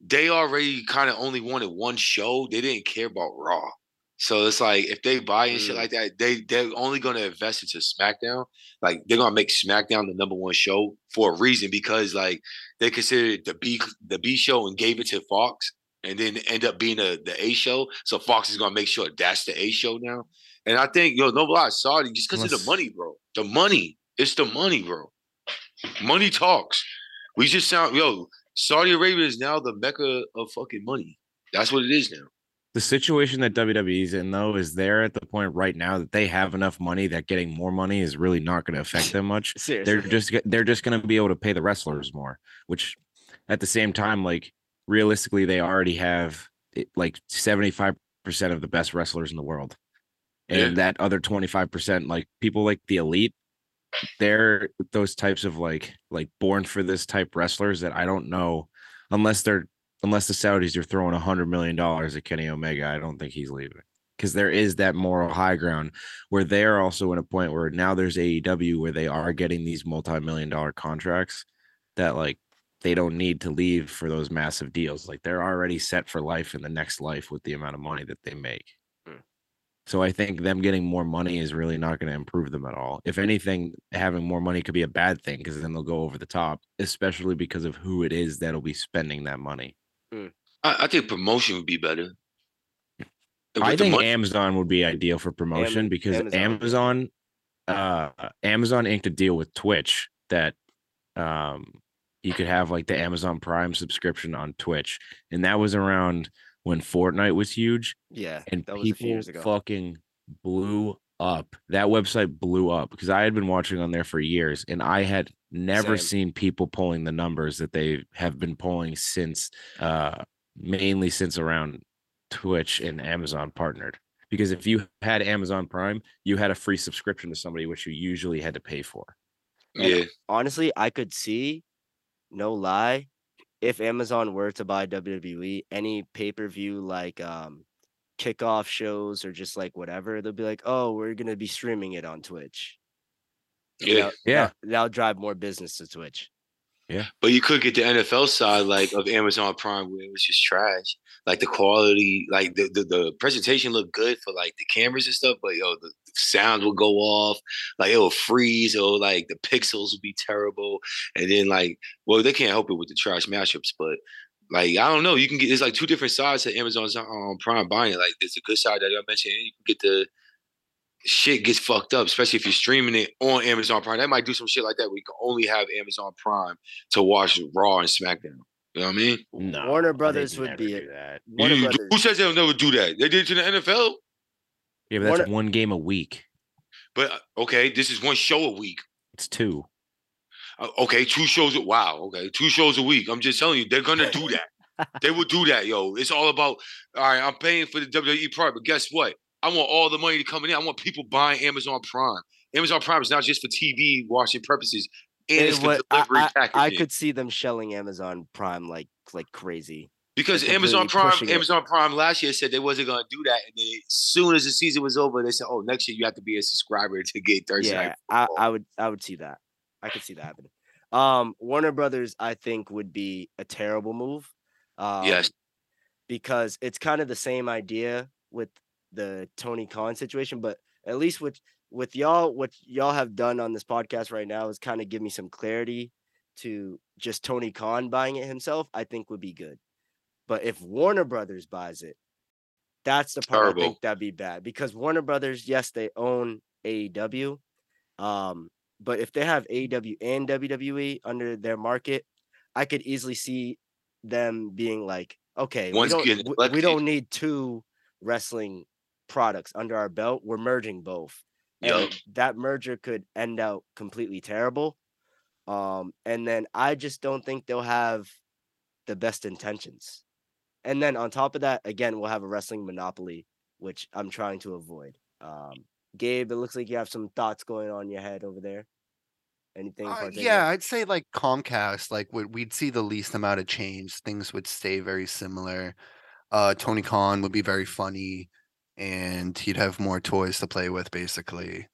they already kind of only wanted one show. They didn't care about Raw. So it's like if they buy and shit Mm. like that, they they're only gonna invest into SmackDown. Like they're gonna make SmackDown the number one show for a reason because like they considered the B the B show and gave it to Fox, and then end up being a, the A show. So Fox is gonna make sure that's the A show now. And I think yo, no lie, Saudi just because of the money, bro. The money, it's the money, bro. Money talks. We just sound yo. Saudi Arabia is now the mecca of fucking money. That's what it is now. The situation that WWE's in though is they're at the point right now that they have enough money that getting more money is really not going to affect them much. (laughs) Seriously. They're just they're just going to be able to pay the wrestlers more, which at the same time like realistically they already have eh, like 75% of the best wrestlers in the world. And Yeah. that other 25% like people like the elite they're those types of like like born for this type wrestlers that I don't know unless they're unless the Saudis are throwing a hundred million dollars at Kenny Omega, I don't think he's leaving. Because there is that moral high ground where they're also in a point where now there's AEW where they are getting these multi-million dollar contracts that like they don't need to leave for those massive deals. Like they're already set for life in the next life with the amount of money that they make. So I think them getting more money is really not going to improve them at all. If anything, having more money could be a bad thing because then they'll go over the top, especially because of who it is that'll be spending that money. I, I think promotion would be better. And I think money- Amazon would be ideal for promotion because Amazon. Amazon, uh, Amazon inked a deal with Twitch that, um, you could have like the Amazon Prime subscription on Twitch, and that was around when Fortnite was huge, yeah, and that was a few people years ago. fucking blew up. That website blew up because I had been watching on there for years, and I had never Same. seen people pulling the numbers that they have been pulling since, uh, mainly since around Twitch and Amazon partnered. Because if you had Amazon Prime, you had a free subscription to somebody, which you usually had to pay for. Yeah, honestly, I could see, no lie, if Amazon were to buy WWE, any pay per view like um kickoff shows or just like whatever, they'll be like, oh, we're gonna be streaming it on Twitch. yeah. That'll- Yeah. that'll- that'll drive more business to Twitch. But you could get the NFL side like of Amazon Prime where it was just trash. Like the quality, like the, the the presentation looked good for like the cameras and stuff, but yo, the sound would go off, like it would freeze, or like the pixels would be terrible. And then like, well, they can't help it with the trash matchups, but like I don't know, you can get there's like two different sides to Amazon's um, Prime buying. it. Like there's a good side that I mentioned, and you can get the shit gets fucked up, especially if you're streaming it on Amazon Prime. That might do some shit like that. where you can only have Amazon Prime to watch Raw and SmackDown. You know what I mean? No, Warner Brothers would be do it. that. Warner You- Brothers. who says they'll never do that? They did it to the NFL. Yeah, but that's Warner- one game a week. But uh, okay, this is one show a week. It's two. Uh, okay, two shows. A, wow. Okay, two shows a week. I'm just telling you, they're gonna do that. (laughs) they will do that, yo. It's all about. All right, I'm paying for the WWE product, but guess what? I want all the money to come in. I want people buying Amazon Prime. Amazon Prime is not just for TV watching purposes, and it's for I- delivery I, I could see them shelling Amazon Prime like like crazy. Because They're Amazon Prime, it. Amazon Prime last year said they wasn't gonna do that, and as soon as the season was over, they said, "Oh, next year you have to be a subscriber to get Thursday yeah, night I. I would I would see that. I could see that happening. Um, Warner Brothers, I think, would be a terrible move. Um, Yes. because it's kind of the same idea with the Tony Khan situation, but at least with with y'all, what y'all have done on this podcast right now is kind of give me some clarity to just Tony Khan buying it himself. I think would be good, but if Warner Brothers buys it, that's the part I think that'd be bad because Warner Brothers, yes, they own AEW, um, but if they have AEW and WWE under their market, I could easily see them being like, okay, we don't, getting we- we, don't need two wrestling products under our belt. We're merging both. Yup. And that merger could end out completely terrible. Um, and then I just don't think they'll have the best intentions. And then on top of that, again, we'll have a wrestling monopoly, which I'm trying to avoid. Um, Gabe, it looks like you have some thoughts going on in your head over there. Anything? Uh, yeah, I'd say like Comcast, like would we'd see the least amount of change. Things would stay very similar. Uh, Tony Khan would be very funny, and he'd have more toys to play with, basically.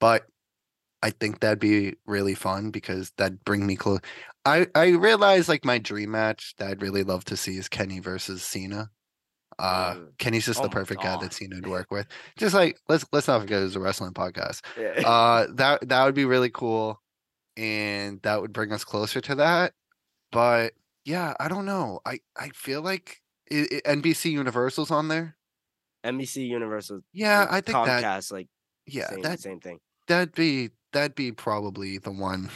But I think that'd be really fun because that'd bring me close. I I realize like my dream match that I'd really love to see is Kenny versus Cena. Uh. Kenny's just Oh the perfect guy that Cena would (laughs) work with. Just like let's let's not forget it was a wrestling podcast Yeah. uh (laughs) that that would be really cool and that would bring us closer to that but yeah i don't know i i feel like i i- nbc universal's on there NBC Universal. yeah like i think that like yeah same, that same thing. that'd be that'd be probably the one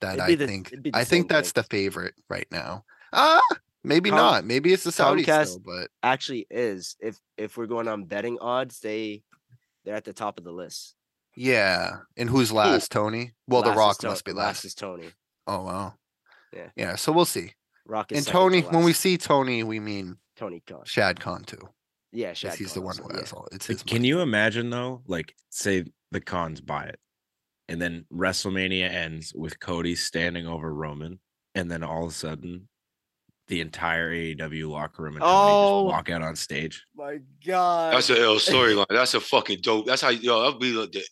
that i the- think i think that's thing. the favorite right now ah maybe Com- not maybe it's the saudi Comcast- still but Actually, is if if we're going on betting odds, they they're at the top of the list. yeah and who's last tony well Last the rock To- must be last last is Tony. oh wow Yeah. yeah so we'll see Rock is and second to tony when we see tony we mean Tony Khan. shad khan too Yeah, Yes, Shad he's the Khan one also, who yeah. has all. It's Like, his. Can money. you imagine though, like say the Khans buy it, and then WrestleMania ends with Cody standing over Roman, and then all of a sudden, the entire AEW locker room and Tony Oh. just walk out on stage. My God. That's a ill (laughs) storyline. That's a fucking dope. That's how yo. That'd be like the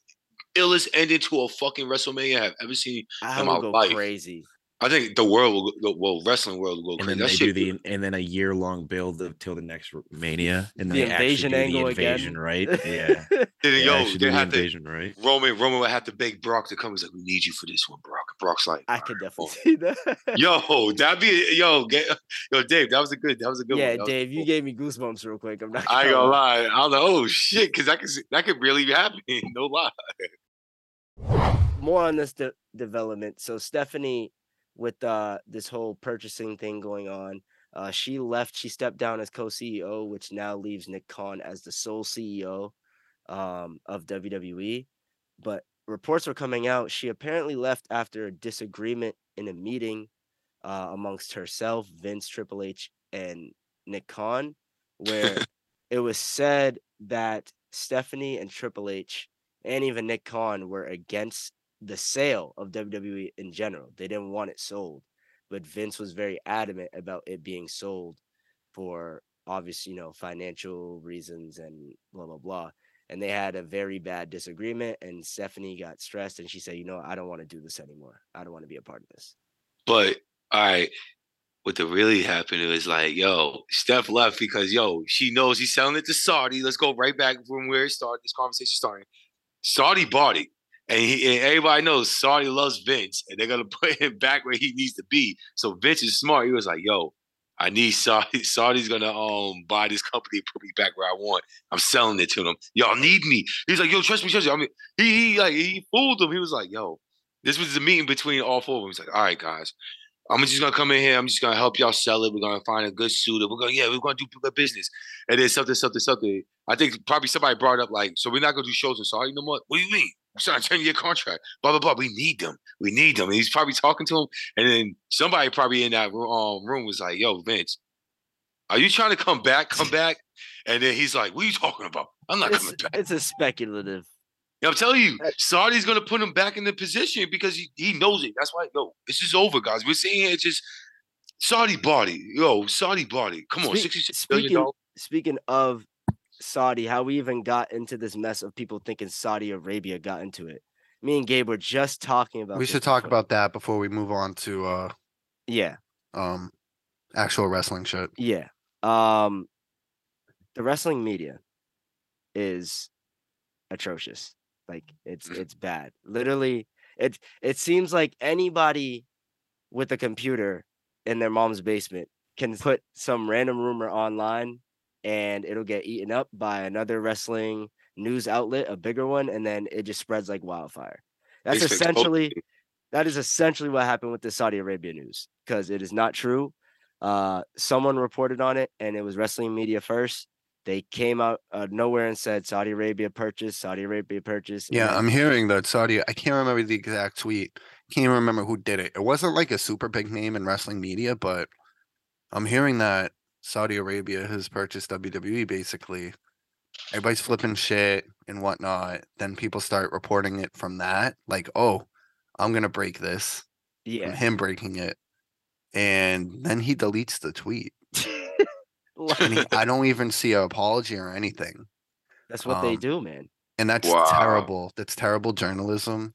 illest ending to a fucking WrestleMania I've ever seen. I in would my go life. crazy. I think the world will, go- the well, wrestling world will go And crazy. then they do the and then a year long build until the next Mania, and then The they invasion do angle the again. invasion, right? Yeah, (laughs) Then, They yo, actually do they the have to right? Roman. Roman would have to beg Brock to come. He's like, "We need you for this one, Brock." Brock's like, I "All could definitely see that. (laughs) Yo, that'd be yo, get, yo, Dave. That was a good. That was a good yeah, one. That was Dave, you gave me goosebumps real quick. I'm not. I ain't gonna gonna lie. I was like, oh shit, because that could that could really be happening. (laughs) No lie. more on this de- development. So Stephanie, with uh this whole purchasing thing going on, uh, she left. She stepped down as co-CEO, which now leaves Nick Khan as the sole CEO um, of WWE. But reports were coming out. She apparently left after a disagreement in a meeting uh, amongst herself, Vince, Triple H, and Nick Khan, where (laughs) it was said that Stephanie and Triple H and even Nick Khan were against the sale of WWE in general. They didn't want it sold, but Vince was very adamant about it being sold for obvious, you know, financial reasons and blah blah blah. And they had a very bad disagreement, and Stephanie got stressed, and she said, "You know, I don't want to do this anymore. I don't want to be a part of this." But all right, what the really happened is like, yo, Steph left because yo, she knows he's selling it to Saudi. Let's go right back from where it started. This conversation started. Saudi bought it. And, he, and everybody knows Saudi loves Vince, and they're gonna (laughs) put him back where he needs to be. So Vince is smart. He was like, "Yo, I need Saudi. (laughs) Saudi's gonna um buy this company and put me back where I want. I'm selling it to them. Y'all need me." He's like, "Yo, trust me, trust me." I mean, he, he like he fooled them. He was like, "Yo, this was the meeting between all four of them." He's like, "All right, guys, I'm just gonna come in here. I'm just gonna help y'all sell it. We're gonna find a good suitor. We're gonna yeah, we're gonna do good business." And then something, something, something. I think probably somebody brought up like, "So we're not gonna do shows in Saudi no more." What do you mean? Sign a 10 year contract, blah, blah, blah. We need them. We need them. And he's probably talking to him. And then somebody probably in that um, room was like, yo, Vince, are you trying to come back? Come (laughs) back. And then he's like, what are you talking about? I'm not It's, coming back. it's a speculative. I'm telling you, Saudi's gonna put him back in the position because he, he knows it. That's why, yo, this is over, guys. We're here, it's just Saudi body. Yo, Saudi body. Come on, Speak- 66 billion speaking dollars. speaking of Saudi, how we even got into this mess of people thinking Saudi Arabia got into it. Me and Gabe were just talking about. We should talk before. about that before we move on to uh Yeah, um actual wrestling shit. yeah. Um, the wrestling media is atrocious. Like it's Mhm. it's bad. Literally, it it seems like anybody with a computer in their mom's basement can put some random rumor online and it'll get eaten up by another wrestling news outlet, a bigger one, and then it just spreads like wildfire. That's It's exposed. essentially that is essentially what happened with the Saudi Arabia news because it is not true. Uh, someone reported on it, and it was wrestling media first. They came out uh, nowhere and said Saudi Arabia purchased, Saudi Arabia purchased. Yeah, then- I'm hearing that Saudi. I can't remember the exact tweet. Can't even remember who did it. It wasn't like a super big name in wrestling media, but I'm hearing that Saudi Arabia has purchased WWE. Basically, everybody's flipping shit and whatnot. Then people start reporting it from that, like, "Oh, I'm gonna break this." From yeah. him breaking it, and then he deletes the tweet. (laughs) And he, I don't even see an apology or anything. That's what they um, do, man. and that's Wow. terrible. That's terrible journalism.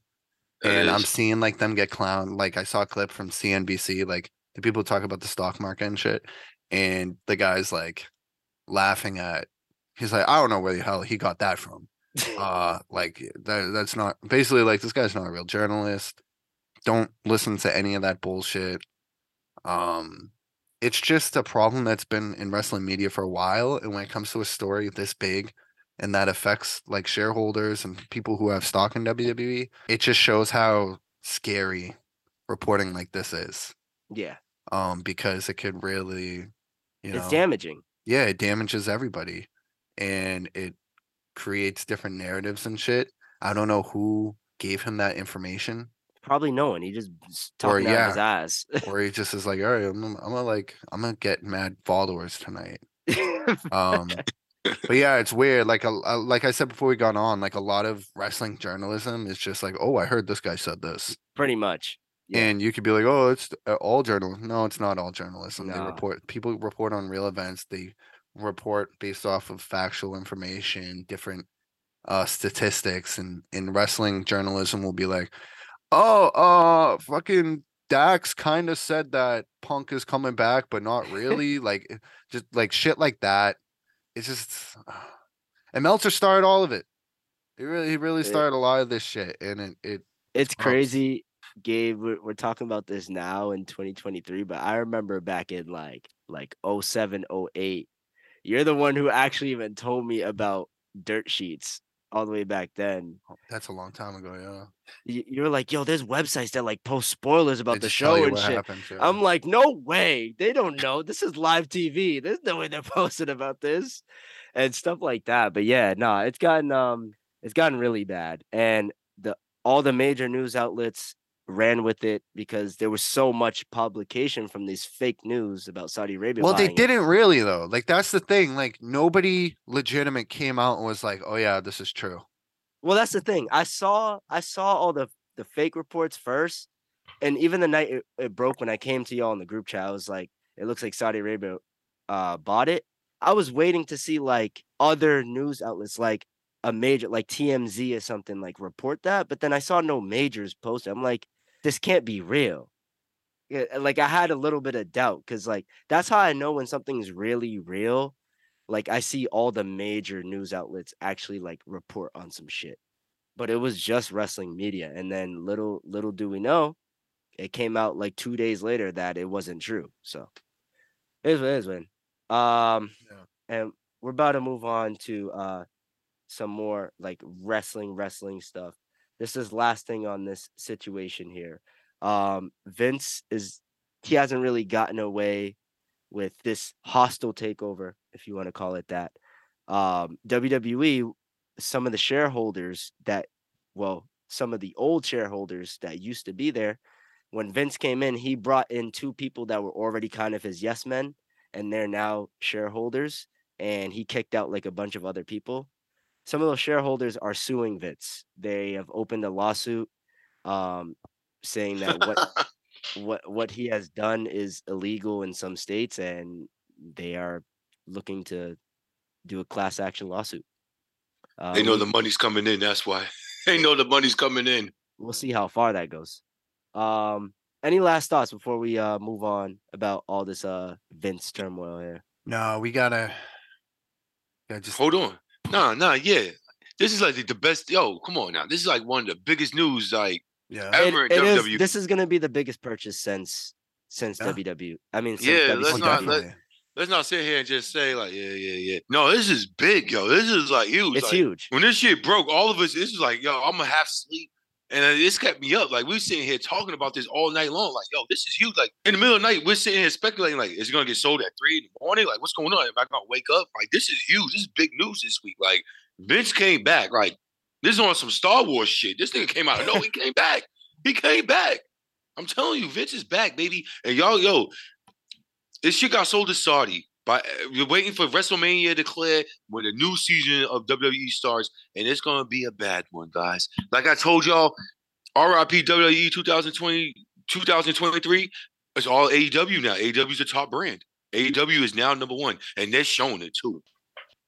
That and I'm seeing like them get clowned. Like I saw a clip from CNBC, like the people talk about the stock market and shit, and the guy's like laughing at. He's like, I don't know where the hell he got that from. (laughs) Uh, like that, that's not basically like this guy's not a real journalist. Don't listen to any of that bullshit. Um, it's just a problem that's been in wrestling media for a while, and when it comes to a story this big and that affects like shareholders and people who have stock in WWE, it just shows how scary reporting like this is. yeah, Um, because it could really, you know, it's damaging. yeah, it damages everybody and it creates different narratives and shit. I don't know who gave him that information, Probably no one. He just Or, talking out his ass. or he just is like, all right, I'm, gonna- I'm gonna like, I'm gonna get mad followers tonight. Um, but yeah, it's weird. Like a, a like I said before we got on, like a lot of wrestling journalism is just like, oh, I heard this guy said this, Pretty much. Yeah. and you could be like, oh, it's uh, all journalism. No, it's not all journalism. They report people report on real events. They report based off of factual information, different uh statistics, and in wrestling journalism will be like, oh, uh, fucking Dax kind of said that Punk is coming back, but not (laughs) really. like, eh, just like shit like that. It's just, (sighs) and Meltzer started all of it. He really, he really started a lot of this shit, and it, it it's crazy gabe we're, we're talking about this now in 2023 but i remember back in like like 07 08 you're the one who actually even told me about dirt sheets all the way back then that's a long time ago. Yeah, You, are like yo there's websites that like post spoilers about the show and shit yeah. i'm like no way they don't know this is live tv there's no way they're (laughs) posting about this and stuff like that but yeah no it's gotten um it's gotten really bad and the all the major news outlets ran with it because there was so much publication from these fake news about Saudi Arabia. Well, they didn't really though. Like that's the thing. Like nobody legitimate came out and was like, "Oh yeah, this is true." Well, that's the thing. I saw I saw all the the fake reports first, and even the night it, it broke when I came to y'all in the group chat, I was like, it looks like Saudi Arabia uh bought it. I was waiting to see like other news outlets like a major like TMZ or something like report that, but then I saw no majors post. I'm like, this can't be real. Like I had a little bit of doubt because like that's how I know when something's really real. Like I see all the major news outlets actually like report on some shit. But it was just wrestling media. And then little little do we know, it came out like two days later that it wasn't true. So it is what it is, man. Um Yeah. and we're about to move on to uh some more like wrestling wrestling stuff. This is last thing on this situation here. Um Vince is he hasn't really gotten away with this hostile takeover, if you want to call it that. Um WWE, some of the shareholders that well, some of the old shareholders that used to be there. When Vince came in, he brought in two people that were already kind of his yes men, and they're now shareholders. And he kicked out like a bunch of other people. Some of those shareholders are suing Vince. They have opened a lawsuit um, saying that what (laughs) what what he has done is illegal in some states, and they are looking to do a class action lawsuit. Uh, they know the money's coming in. That's why (laughs) they know the money's coming in. we'll see how far that goes. Um, any last thoughts before we uh move on about all this uh Vince turmoil here? No, we gotta. Gotta just Hold on. Nah, nah, yeah. This is like the, the best. Yo, come on now. This is like one of the biggest news. Like, yeah. Ever It- in it is- WWE. this is gonna be the biggest purchase since since Yeah. WW. I mean, since Yeah, let's not- let, let's not sit here and just say like, yeah, yeah, yeah. No, this is big, yo. This is like huge. it's like, huge. When this shit broke, all of us, this is like, yo, I'm gonna have sleep. And uh, this kept me up. Like we sitting here talking about this all night long. Like, yo, this is huge. Like in the middle of the night, we're sitting here speculating. Like, is it gonna get sold at three in the morning? Like, what's going on? Am I gonna wake up? Like, this is huge. This is big news this week. Like, Vince came back. Like, this is on some Star Wars shit. This nigga came out. No, he came back. He came back. I'm telling you, Vince is back, baby. And y'all, yo, this shit got sold to Saudi. But we're waiting for WrestleMania to clear when the new season of WWE starts, and it's gonna be a bad one, guys. Like I told y'all, RIP WWE 2020, 2023, it's all AEW now. AEW is the top brand. AEW is now number one, and they're showing it too.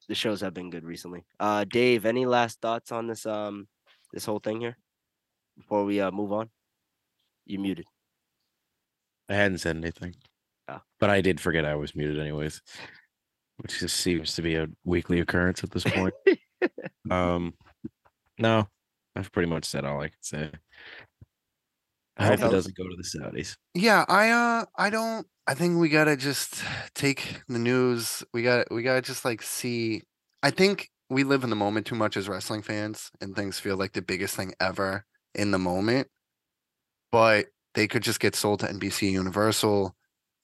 The shows have been good recently. Uh, Dave, any last thoughts on this um this whole thing here before we uh move on? You muted. I hadn't said anything. Oh. But I did forget I was muted anyways. Which just seems to be a weekly occurrence at this point. (laughs) um no, I've pretty much said all I can say. I hope it doesn't go to the Saudis. Yeah, I uh I don't I think we gotta just take the news. We got to we gotta just like see I think we live in the moment too much as wrestling fans and things feel like the biggest thing ever in the moment. But they could just get sold to NBC Universal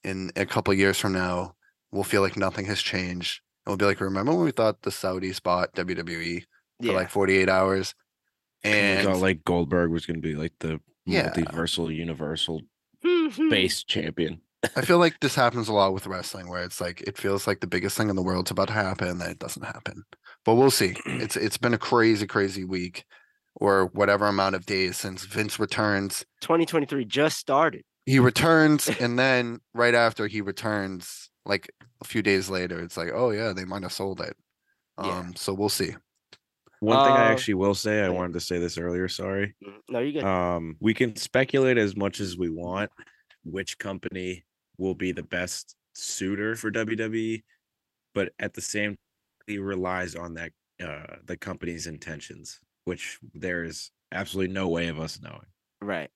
in a couple years from now. We'll feel like nothing has changed. And we'll be like, remember when we thought the Saudis bought WWE for Yeah. Like 48 hours? we And thought like Goldberg was gonna be like the Yeah. multiversal universal Hmm. base champion. (laughs) I feel like this happens a lot with wrestling, where it's like it feels like the biggest thing in the world's about to happen, and then it doesn't happen. But we'll see. (clears throat) It's it's been a crazy, crazy week, or whatever amount of days since Vince returns. 2023 just started. He returns, (laughs) and then right after he returns, like a few days later, it's like, oh yeah, they might have sold it. Yeah. Um, so we'll see. One thing I Uh, actually will say, I wanted to say this earlier, sorry. Mhm. No, you good. Um, we can speculate as much as we want which company will be the best suitor for WWE, but at the same he relies on that uh the company's intentions, which there is absolutely no way of us knowing. right.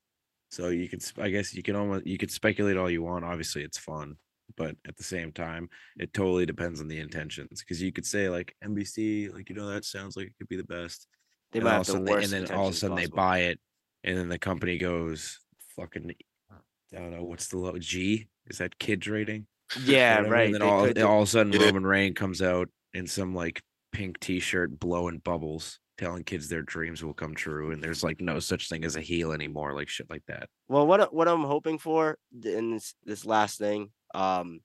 So you could I guess you can almost you could speculate all you want. Obviously it's fun, but at the same time, it totally depends on the intentions. Because you could say like NBC, like you know, that sounds like it could be the best They and might all have of the sudden they- worst and then all of a intentions sudden they buy it, and then the company goes fucking. Uh, I don't know what's the low G. Is that kids rating? (laughs) Yeah, Whatever, right. And then all, could all of a sudden Yeah. Roman Reign comes out in some like pink T-shirt, blowing bubbles, telling kids their dreams will come true, and there's like no such thing as a heel anymore, like shit like that. Well, what I- what I'm hoping for in this this last thing, um,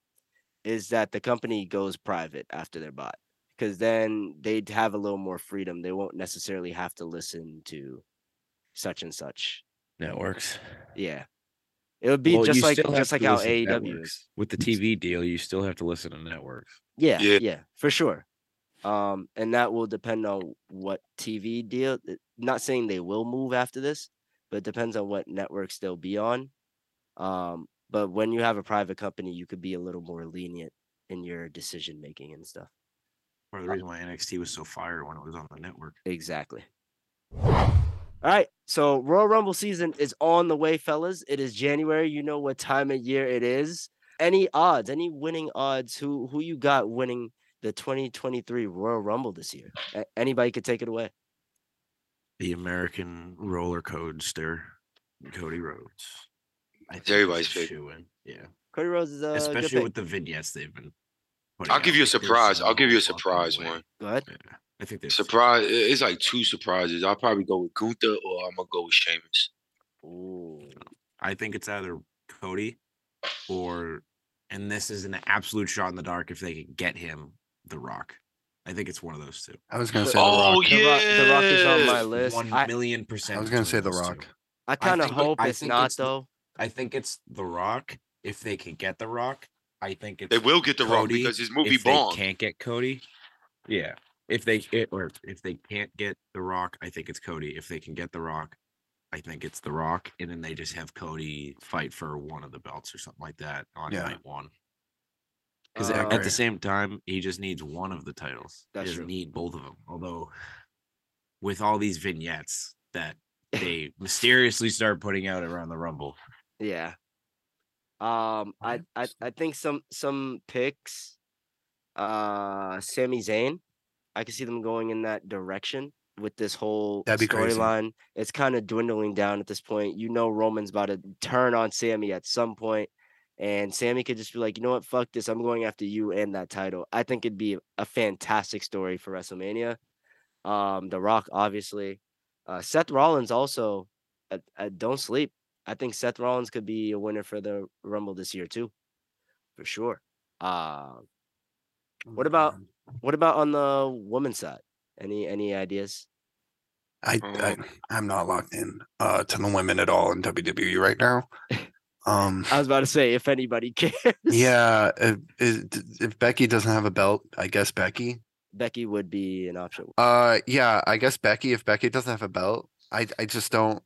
is that the company goes private after they're bought, because then they'd have a little more freedom. They won't necessarily have to listen to such and such. Networks. Yeah, it would be Well, just like just like to how AEW is. with the TV deal. You still have to listen to networks. Yeah, yeah, Yeah. for sure. Um, and that will depend on what TV deal. uh, Not saying they will move after this, but it depends on what networks they'll be on. Um, but when you have a private company, you could be a little more lenient in your decision making and stuff. Part of the reason why NXT was so fire when it was on the network. Exactly. All right. So Royal Rumble season is on the way, fellas. It is January. You know what time of year it is. Any odds? Any winning odds? Who who you got winning the 2023 Royal Rumble this year? A- anybody could take it away. The American roller coaster, Cody Rhodes. I think everybody's he's a pick. shoo-in, Yeah, Cody Rhodes is uh, a good especially with the vignettes they've been. I'll out, give you a surprise. I'll give you a surprise away. one. Go ahead. Yeah. I think there's Surprise! It's like two surprises. I'll probably go with Gunther or I'm gonna go with Sheamus. Ooh. I think it's either Cody or, and this is an absolute shot in the dark if they could get him The Rock. I think it's one of those two. I was gonna say Oh, the Rock. The Rock, the Rock is on my list. I, million percent. I was gonna say The Rock. two. I kind of think it- hope it's not it's though. I think it's The Rock. If they can get The Rock, I think it's They will get the Rock Cody, because his movie if they can't get Cody, yeah. If they it, or if they can't get The Rock, I think it's Cody. If they can get The Rock, I think it's The Rock, and then they just have Cody fight for one of the belts or something like that on Yeah. night one. Because Uh, at agree. the same time, he just needs one of the titles. That's he doesn't true. need both of them. Although, with all these vignettes that (laughs) they mysteriously start putting out around the Rumble, Yeah. Um, I, I I think some some picks, uh, Sami Zayn, I can see them going in that direction with this whole That'd be crazy. storyline. It's kind of dwindling down at this point. You know, Roman's about to turn on Sami at some point, and Sami could just be like, you know what, fuck this, I'm going after you and that title. I think it'd be a fantastic story for WrestleMania. Um, The Rock, obviously, uh, Seth Rollins also. Uh, uh, don't sleep. I think Seth Rollins could be a winner for the Rumble this year too, for sure. Uh, what about what about on the women's side? Any any ideas? I, I I'm not locked in uh to the women at all in WWE right now. (laughs) Um I was about to say if anybody (laughs) cares. yeah, if, is- if Becky doesn't have a belt, I guess Becky. Becky would be an option. Uh yeah, I guess Becky if Becky doesn't have a belt, I I just don't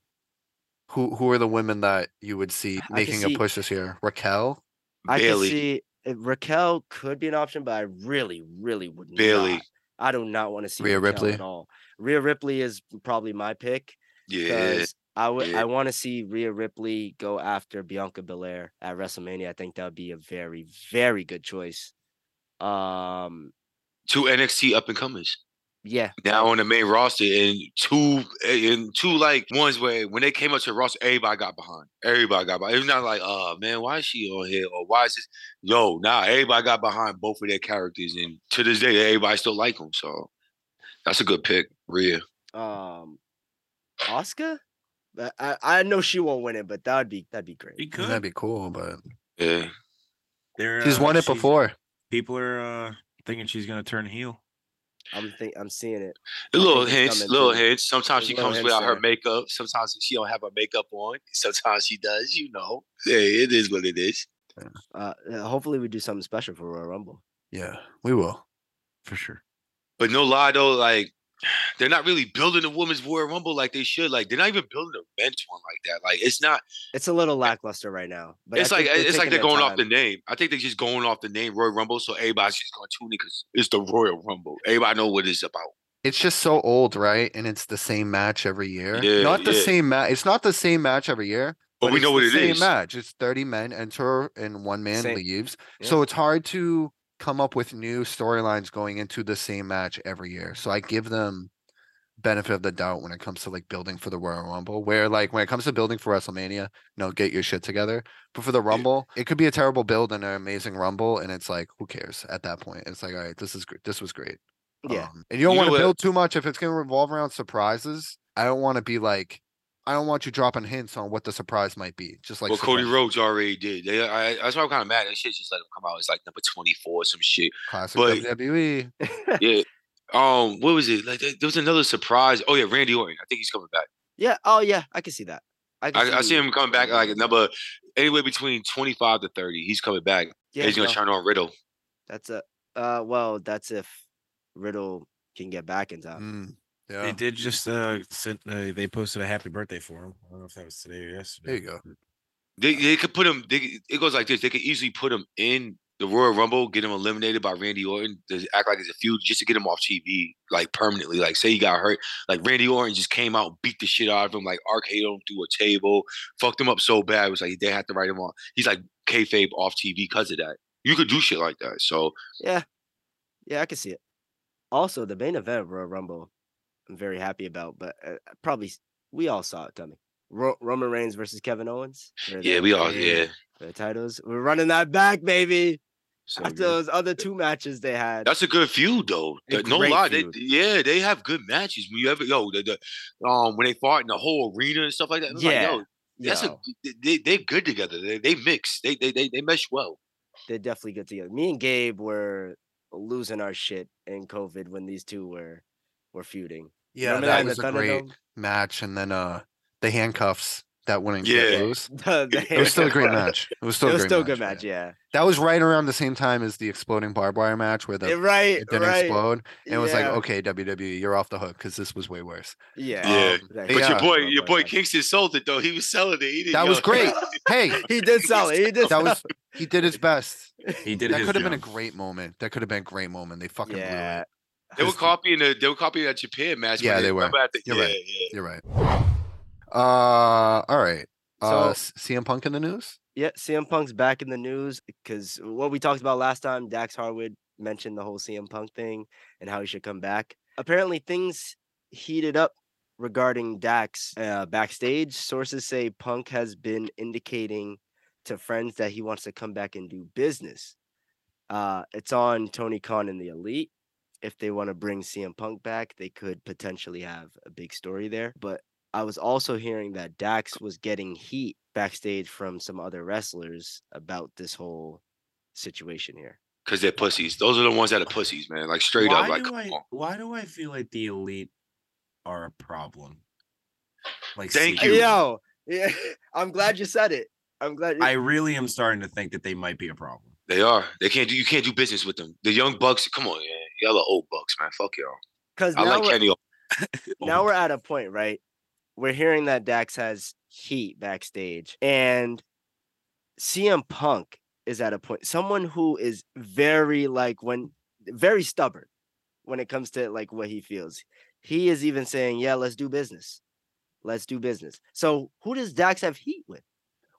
who who are the women that you would see making see- a push this year? Raquel? I could Bayley. see uh, Raquel could be an option, but I really, really would Bayley. not. I do not want to see Rhea Raquel Ripley? at all. Rhea Ripley is probably my pick Yeah. I would yeah. I want to see Rhea Ripley go after Bianca Belair at WrestleMania. I think that would be a very, very good choice. Um, Two NXT up and comers. yeah, now on the main roster and two and two like ones where when they came up to the roster, everybody got behind. Everybody got behind. It's not like, oh man, why is she on here? Or why is this? Yo, nah, everybody got behind both of their characters, and to this day, everybody still like them. So that's a good pick, Rhea. um, Asuka. But I I know she won't win it, but that would be that'd be great. he could. That'd be cool, but Yeah, They're, she's uh, won it she's- before. People are uh, thinking she's gonna turn heel. I'm think I'm seeing it. A little think it's hints, little too. hints. Sometimes There's she comes without her makeup. Sometimes she don't have her makeup on. (laughs) Sometimes she does. You know, yeah, it is what it is. Uh, uh, hopefully we do something special for Royal Rumble. Yeah, we will. For sure. But no lie though, like they're not really building a women's Royal Rumble like they should. Like they're not even building a men's one like that. Like it's not. It's a little lackluster right now, but it's like it's like they're their going off the name. I think they're just going off the name Royal Rumble, so everybody's just going to tune in because it's the Royal Rumble. Everybody know what it's about. It's just so old, right? And it's the same match every year. Yeah, not the yeah. same match. It's not the same match every year. But we it's know the what it same is. match. It's 30 men enter and one man Same. leaves. Yeah. So it's hard to come up with new storylines going into the same match every year. So I give them benefit of the doubt when it comes to like building for the Royal Rumble. Where like when it comes to building for WrestleMania, no, get your shit together. But for the Rumble, it could be a terrible build and an amazing Rumble, and it's like who cares at that point? It's like all right, this is great. This was great. Yeah, Um, and you don't want to build too much if it's going to revolve around surprises. I don't want to be like, I don't want you dropping hints on what the surprise might be. Just like Well, Cody surprise- Rhodes already did. They, I, that's why I'm kind of mad. That shit just let him come out. It's like number 24 or some shit. classic but- WWE. Yeah. Um, what was it? Like there there was another surprise. Oh yeah, Randy Orton. I think he's coming back. yeah. Oh yeah, I can see that. can I, I see him coming back like a number anywhere between 25 to 30. He's coming back. Yeah, he's gonna no, turn on Riddle. that's a uh. Well, that's if Riddle can get back in time. Mm, yeah. They did just uh, sent, uh they posted a happy birthday for him. I don't know if that was today or yesterday. There you go. They they could put him. They, it goes like this. They could easily put him in the Royal Rumble, get him eliminated by Randy Orton, to act like it's a feud, just to get him off TV, like permanently. Like say he got hurt, like Randy Orton just came out, beat the shit out of him, like RKO'd him through a table, fucked him up so bad. It was like they had to write him off. He's like kayfabe off TV because of that. You could do shit like that. So Yeah, yeah, I can see it. Also, the main event of Royal Rumble, I'm very happy about, but uh, probably we all saw it coming. Ro- Roman Reigns versus Kevin Owens. yeah, we all yeah. the titles. We're running that back, baby. So After good. those other two matches they had. That's a good feud though. A no lie, they, yeah, they have good matches. When you ever yo, the, the um when they fought in the whole arena and stuff like that. it's like, Yeah, yo, that's yo, a they they're good together. They they mix. They they they, they mesh well. they're definitely good together. Me and Gabe were losing our shit in COVID when these two were were feuding. Yeah, Remember that in was the a great Thunderdome? match. And then uh the handcuffs that wouldn't Yeah. get. (laughs) The- the It was still a great match. It was (laughs) still It a was great still a match, good match, yeah. That was right around the same time as the exploding barbed wire match where the Eh, right, it didn't right. explode. And it was like, okay, WWE, you're off the hook because this was way worse. yeah, Yeah. Um, That But Yeah. your boy, your boy. Kingston sold it though. He was selling it. He didn't, That yo, was (laughs) great. Hey, He did sell it. He did. that was he did his best. he did That could have been a great moment. That could have been a great moment. They fucking blew Yeah, it. They were copying the they were copying that Japan match. Yeah, they were. remember at the- You're yeah, right. yeah. You're right. Uh, all right. Uh, So- C- CM Punk in the news. yeah. CM Punk's back in the news because what we talked about last time, Dax Harwood mentioned the whole CM Punk thing and how he should come back. Apparently, things heated up regarding Dax uh, backstage. Sources say Punk has been indicating to friends that he wants to come back and do business. Uh, it's on Tony Khan and the Elite. If they want to bring CM Punk back, they could potentially have a big story there. But I was also hearing that Dax was getting heat backstage from some other wrestlers about this whole situation here. Cause they're pussies. Those are the ones that are pussies, man. Like straight why up. Like do I, why do I feel like the elite are a problem? Like, Thank secretly. you. Yo, yeah, (laughs) I'm glad you said it. I'm glad. You- I really am starting to think that they might be a problem. They are. They can't do. You can't do business with them. The young bucks. Come on, man. Y'all are old bucks, man. Fuck y'all. because I now, like we're, Kenny. (laughs) now (laughs) we're at a point, right? We're hearing that Dax has heat backstage, and CM Punk is at a point. Someone who is very like when very stubborn when it comes to like what he feels. He is even saying, "Yeah, let's do business. Let's do business." So, who does Dax have heat with?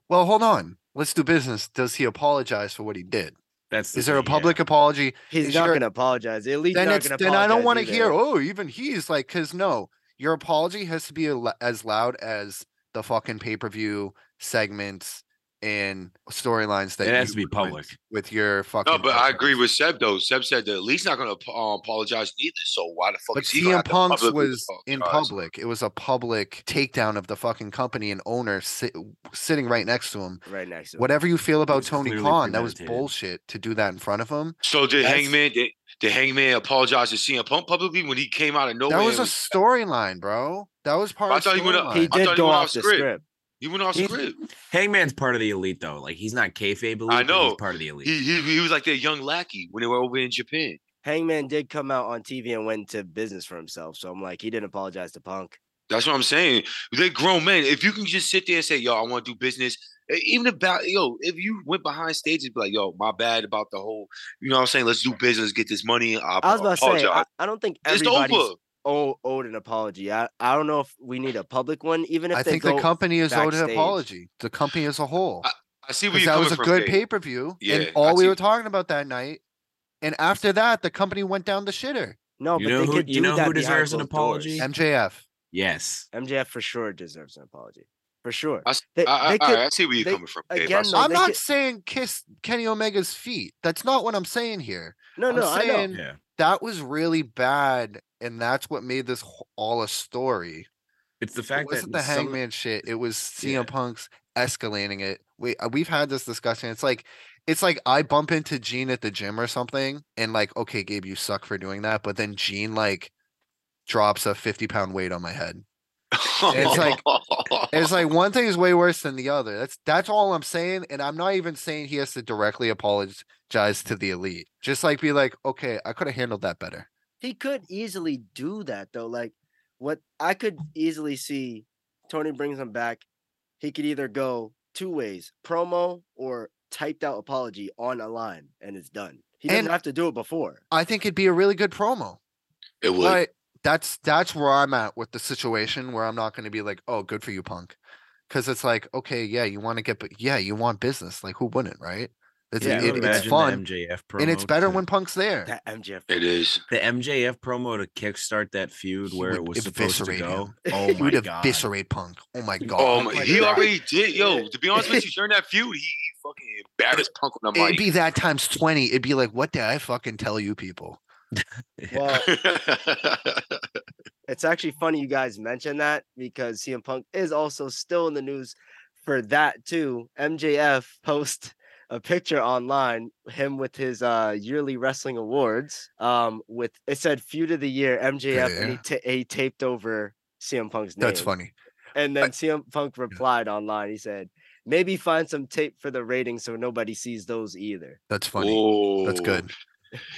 Well, hold on. Let's do business. Does he apologize for what he did? That's the Is there a thing, yeah. public apology? He's Is not your- going to apologize. At least then not it's going to then I don't want to hear. Oh, even he's like, because no, your apology has to be as loud as the fucking pay per view segments and storylines that It has to be public. with your fucking. No, but I agree with Seb though. Seb said the least not going to uh, apologize neither. So why the fuck But is he gonna CM have to Punk's was in public. It was a public takedown of the fucking company and owner sit, sitting right next to him. right next to him. Whatever you feel about Tony clearly Khan, that was bullshit to do that in front of him. So did That's- Hangman did, did Hangman apologize to CM Punk publicly when he came out of nowhere? That was a storyline, bro. That was part I of thought he went up- storyline. He did go off off the script. script. He went off He's- script. Hangman's part of the elite though. Like he's not kayfabe elite. I know. he's part of the elite. He, he he was like their young lackey when they were over in Japan. Hangman did come out on TV and went to business for himself. So I'm like, he didn't apologize to Punk. That's what I'm saying. They're grown men. If you can just sit there and say, "Yo, I want to do business," e- even about yo, if you went behind stage and be like, "Yo, my bad about the whole," you know what I'm saying? Let's do business, get this money. I, I was about to say. I, I don't think it's everybody's over. Owe, owed an apology. I, I don't know if we need a public one, even if I they think go, the company is owed an apology. The company as a whole. I see where you're that was a good pay per view. Yeah, and I all we see. were talking about that night. And after that, the company went down the shitter. No, You but know they who- could you know that who deserves an apology? doors. MJF. yes. MJF for sure deserves an apology. For sure. I, s- They, I, I, they could, right, I see where you're they- coming from. Gabe. I again, see- No, I'm not could- saying kiss Kenny Omega's feet. That's not what I'm saying here. no, I'm no, I know. saying that was really bad, and that's what made this all a story. It's the fact that it wasn't the Hangman shit. It was CM Yeah. Punk's escalating it. We uh, we've had this discussion. It's like it's like I bump into Gene at the gym or something, and like, okay, Gabe, you suck for doing that. But then Gene like drops a 50 pound weight on my head. It's like- It's like (laughs) one thing is way worse than the other. That's that's all I'm saying. And I'm not even saying he has to directly apologize to the elite. Just like be like, okay, I could have handled that better. He could easily do that though. Like what I could mm. easily see Tony brings him back. He could either go two ways, promo or typed out apology on a line and it's done. He doesn't And- have to do it before. I think it'd be a really good promo. it would. But that's that's where I'm at with the situation where I'm not going to be like, oh, good for you, punk, because it's like, okay, yeah, you want to get, bu- yeah, you want business. Like, who wouldn't, right? It's Yeah, it- it's fun, the MJF promo and it's better to- when Punk's there. That MJF. It is. the MJF promo to kickstart that feud He where it was supposed to go. him. Oh He my would god! eviscerate Punk. Oh my oh god. Oh, Oh my, my he God. already did. Yo, to be honest with you, during that feud, he, he fucking embarrassed Punk on the mic. It'd be that times twenty. It'd be like, what did I fucking tell you people? (laughs) Well, (laughs) it's actually funny you guys mentioned that because CM Punk is also still in the news for that too. MJF post a picture online, him with his uh yearly wrestling awards. Um, with it said feud of the year MJF, and he, Yeah. he taped over CM Punk's name. That's funny. And then CM Punk replied online. He said, "Maybe find some tape for the ratings so nobody sees those either." That's funny. That's Oh. good.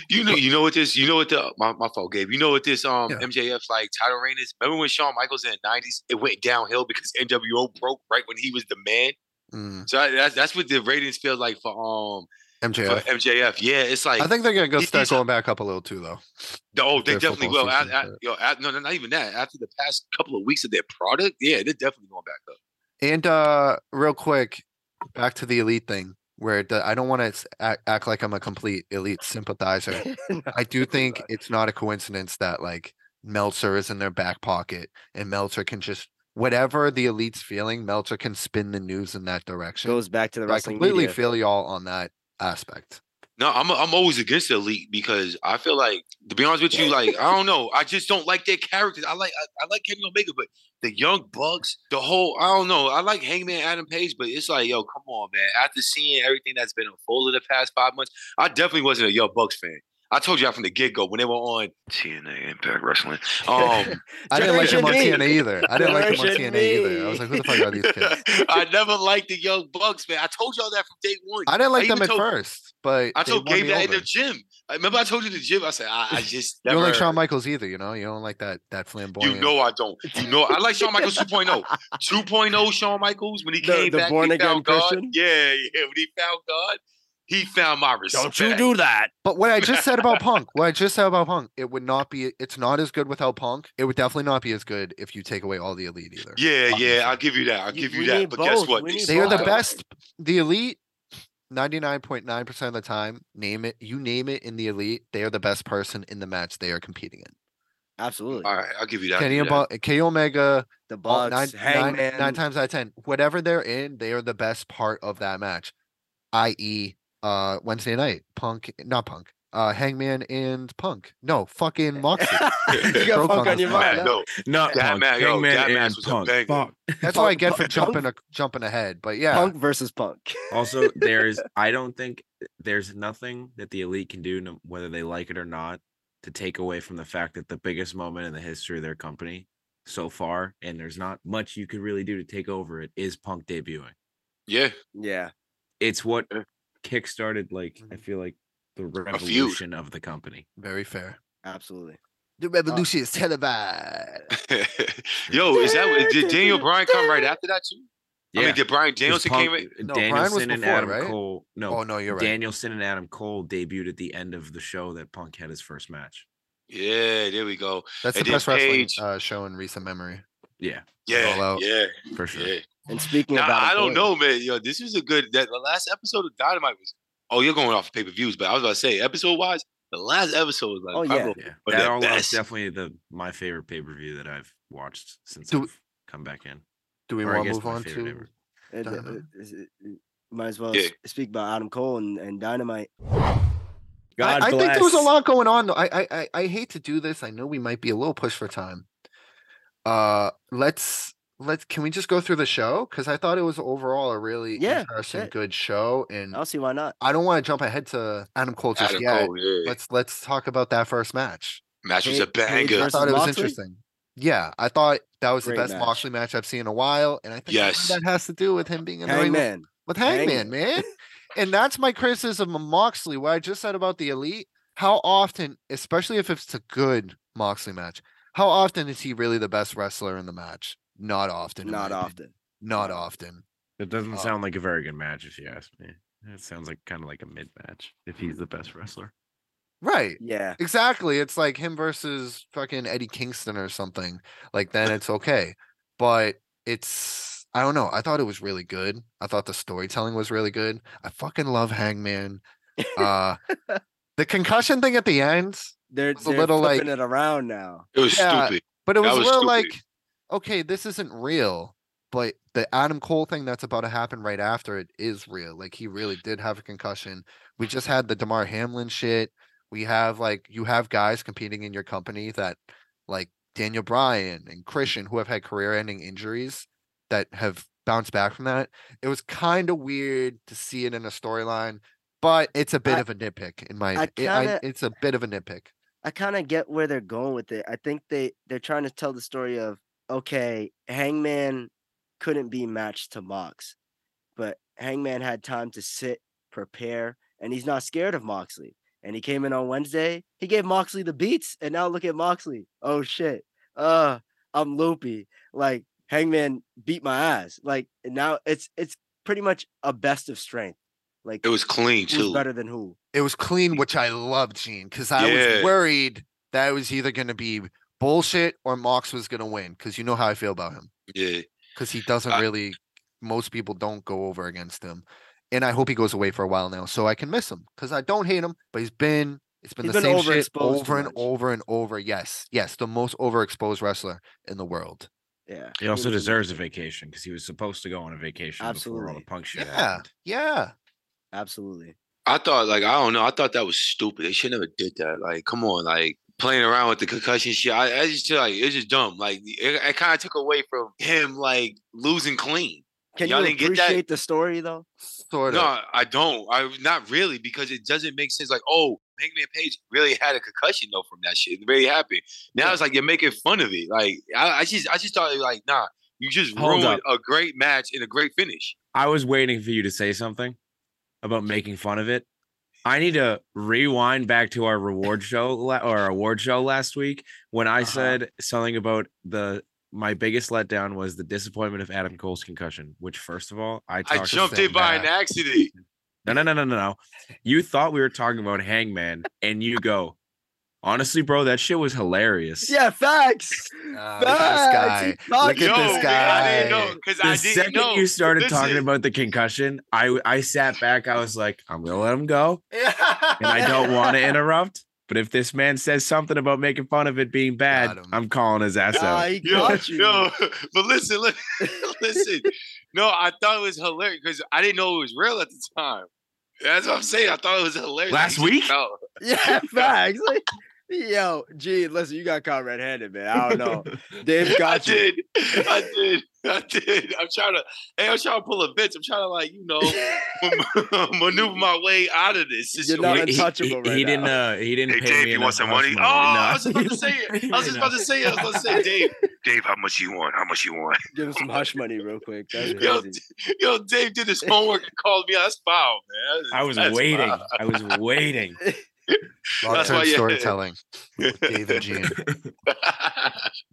You know, you know what this, you know what the my, my fault, Gabe. You know what this um Yeah. MJF's like title reign is? Remember when Shawn Michaels in the nineties, it went downhill because NWO broke right when he was the man. Mm, So I- that's that's what the ratings feel like for um for MJF. MJF. Yeah, it's like I think they're gonna go start going back up a little too, though. oh, they definitely will. Season, yo, no, no, not even that. After the past couple of weeks of their product, yeah, they're definitely going back up. And uh real quick, back to the elite thing, where I don't want to act, act like I'm a complete elite sympathizer. (laughs) I do think it's not a coincidence that like Meltzer is in their back pocket and Meltzer can just whatever the elite's feeling, Meltzer can spin the news in that direction. goes back to the I wrestling completely media. feel y'all on that aspect. No, I'm I'm always against the elite because I feel like to be honest with you, like I don't know, I just don't like their characters. I like I, I like Kenny Omega, but the Young Bucks, the whole I don't know. I like Hangman Adam Page, but it's like, yo, come on, man. After seeing everything that's been unfolded the past five months, I definitely wasn't a Young Bucks fan. I told you that from the get go when they were on TNA Impact Wrestling. Um, (laughs) I didn't like them on Me. TNA either. I didn't like them on Generation TNA either. I was like, who the fuck are these kids? (laughs) I never liked the Young Bucks, man. I told y'all that from day one. I didn't like them at told- first, but I told won Gabe me that in the gym. I remember I told you in the gym. I said I, I (laughs) just You don't like Shawn Michaels either, you know? You don't like that that flamboyant. You know I don't. You know I like Shawn Michaels 2.0. 2.0 Shawn Michaels when he The- came the back, born he again found God. Christian? Yeah, yeah. When he found God, he found my respect. Don't you do that? But what I just said about (laughs) Punk, what I just said about Punk, it would not be. It's not as good without Punk. It would definitely not be as good if you take away all the elite either. Yeah, Obviously. yeah. I'll give you that. I'll You- give you we that. need But guess what? We need They are the best. The elite, ninety nine point nine percent of the time, name it. You name it in the elite, they are the best person in the match they are competing in. Absolutely. All right, I'll give you that. Kenny I'll and give K Omega, The all- Bucks, nine, nine, Hangman. nine times out of ten, whatever they're in, they are the best part of that match. I.e., uh, Wednesday night, Punk, not Punk, uh, Hangman and Punk. No, fucking (laughs) Moxley. you got Broke Punk on on your mind. Man, no, Not That Punk. match- yo, Hangman that match and was a Punk. banger. That's what I get for Punk- jumping a, jumping ahead. But yeah, Punk versus Punk. Also, (laughs) there's I don't think there's nothing that the elite can do, no, whether they like it or not, to take away from the fact that the biggest moment in the history of their company so far, and there's not much you could really do to take over it, is Punk debuting. Yeah, Yeah. It's what Yeah. Kickstarted, like I Mhm. feel like the revolution of the company. very fair. Absolutely. The revolution is televised. (laughs) yo, is that what- did Daniel Bryan come right after that too? I Yeah, mean, did Bryan 'cause Danielson Punk- came in? No, Bryan was Danielson and before, Adam right? Cole. No, Oh no, you're right. Danielson and Adam Cole debuted at the end of the show that Punk had his first match. Yeah, there we go. That's the and then best wrestling Paige- uh, show in recent memory. Yeah, Yeah, out. yeah, for sure. yeah. And speaking Now, about I don't know, man. Yo, this was a good. That the last episode of Dynamite was. Oh, you're going off pay per views, but I was about to say, episode wise, the last episode was like. Oh, probably Yeah, But that all was definitely the my favorite pay per view that I've watched since Do- I've come back in. Do we Or want to move on to? ever. The- Dynamite. uh, is it- Might as well Yeah. speak about Adam Cole and, and Dynamite. God I, I think there was a lot going on. though. I, I I I hate to do this. I know we might be a little pushed for time. Uh, let's let's. Can we just go through the show? Because I thought it was overall a really Yeah, interesting, shit. good show, and I'll see why not. I don't want to jump ahead to Adam Cole just Adam yet. Cole, yeah. Let's let's talk about that first match. Match was a Paige- Paige banger. I thought it was Moxley? interesting. Yeah, I thought that was Great the best match. Moxley match I've seen in a while, and I think a lot of Yes. that has to do with him being in the ring with- Hangman. with Hangman, Hangman. man. and that's my criticism of Moxley. What I just said about the elite. How often, especially if it's a good Moxley match, how often is he really the best wrestler in the match? Not often. Not my opinion. often. Not often. It doesn't Uh, sound like a very good match, if you ask me. It sounds like kind of like a mid match if he's the best wrestler. Right. Yeah. Exactly. It's like him versus fucking Eddie Kingston or something. Like then it's okay. But it's I don't know. I thought it was really good. I thought the storytelling was really good. I fucking love Hangman. Uh, (laughs) the concussion thing at the end, They're, a they're little, like- it around now. It was Yeah. stupid. but it was, was real stupid. like, okay, this isn't real. But the Adam Cole thing that's about to happen right after it is real. Like he really did have a concussion. We just had the Damar Hamlin shit. We have like you have guys competing in your company that like Daniel Bryan and Christian who have had career-ending injuries that have bounced back from that. It was kind of weird to see it in a storyline, but it's a bit I- of a nitpick in my. I eh, I- kinda- it's a bit of a nitpick. I kind of get where they're going with it. I think they they're trying to tell the story of okay, Hangman couldn't be matched to Mox, but Hangman had time to sit, prepare, and he's not scared of Moxley. And he came in on Wednesday. He gave Moxley the beats, and now look at Moxley. Oh shit. Uh, I'm loopy. Like Hangman beat my ass. Like now it's it's pretty much a best of strength. Like It was clean who's too. better than who? It was clean, which I love, Gene, because I Yeah. was worried that it was either going to be bullshit or Mox was going to win. Because you know how I feel about him. Yeah. Because he doesn't I- really. Most people don't go over against him, and I hope he goes away for a while now, so I can miss him. Because I don't hate him, but he's been. It's been He's the been same shit over and much. over and over. Yes, yes, the most overexposed wrestler in the world. Yeah. He also was deserves a vacation because he was supposed to go on a vacation before all the punk shit Yeah, happened. yeah. Absolutely. I thought like I don't know. I thought that was stupid. They should never did that. Like, come on, like playing around with the concussion shit. I, I just feel like it's just dumb. Like it, it kind of took away from him like losing clean. Can Y'all you didn't get that? appreciate the story though? Sort of. No, I don't. I not really because it doesn't make sense. Like, oh, Hangman Page really had a concussion though from that shit. It really happened. Now Yeah. it's like you're making fun of it. Like I, I just I just thought like, nah, you just Hold ruined a great match and a great finish. I was waiting for you to say something about making fun of it. I need to rewind back to our reward (laughs) show la- or our award show last week when I Uh-huh. said something about the my biggest letdown was the disappointment of Adam Cole's concussion. Which, first of all, I I jumped in by an accident. No, no, no, no, no, no. You thought we were talking about Hangman, and you go, honestly, bro, that shit was hilarious. Yeah, facts. Ah, look at this guy. Facts. He Look at Yo, this man, guy. I didn't know because The I didn't second know. you started talking Listen. about the concussion, I I sat back. I was like, I'm gonna let him go, (laughs) and I don't want to interrupt. But if this man says something about making fun of it being bad, I'm calling his ass Ah, out. he Yo, got you. yo, (laughs) but listen, li- (laughs) listen. No, I thought it was hilarious because I didn't know it was real at the time. That's what I'm saying. I thought it was hilarious. Last week? fell. Yeah, facts. Like, yo, Gene, listen, you got caught red-handed, man. I don't know. (laughs) Dave I got you. I did. I did. I did. I'm trying to. Hey, I'm trying to pull a bitch. I'm trying to like you know (laughs) maneuver my way out of this You're not situation. He- he- untouchable he, right didn't. Uh, he didn't. Hey pay Dave, me you want some hush money? Oh, I was just about to say it. (laughs) I was just about to say it. I was about to say, Dave, Dave, how much you want? How much you want? Give him some hush money real quick. That's Yo, crazy. yo, Dave did his homework and called me. That's foul, man. I was waiting. foul. I was waiting. Long That's term (laughs) storytelling. with Dave and Gene.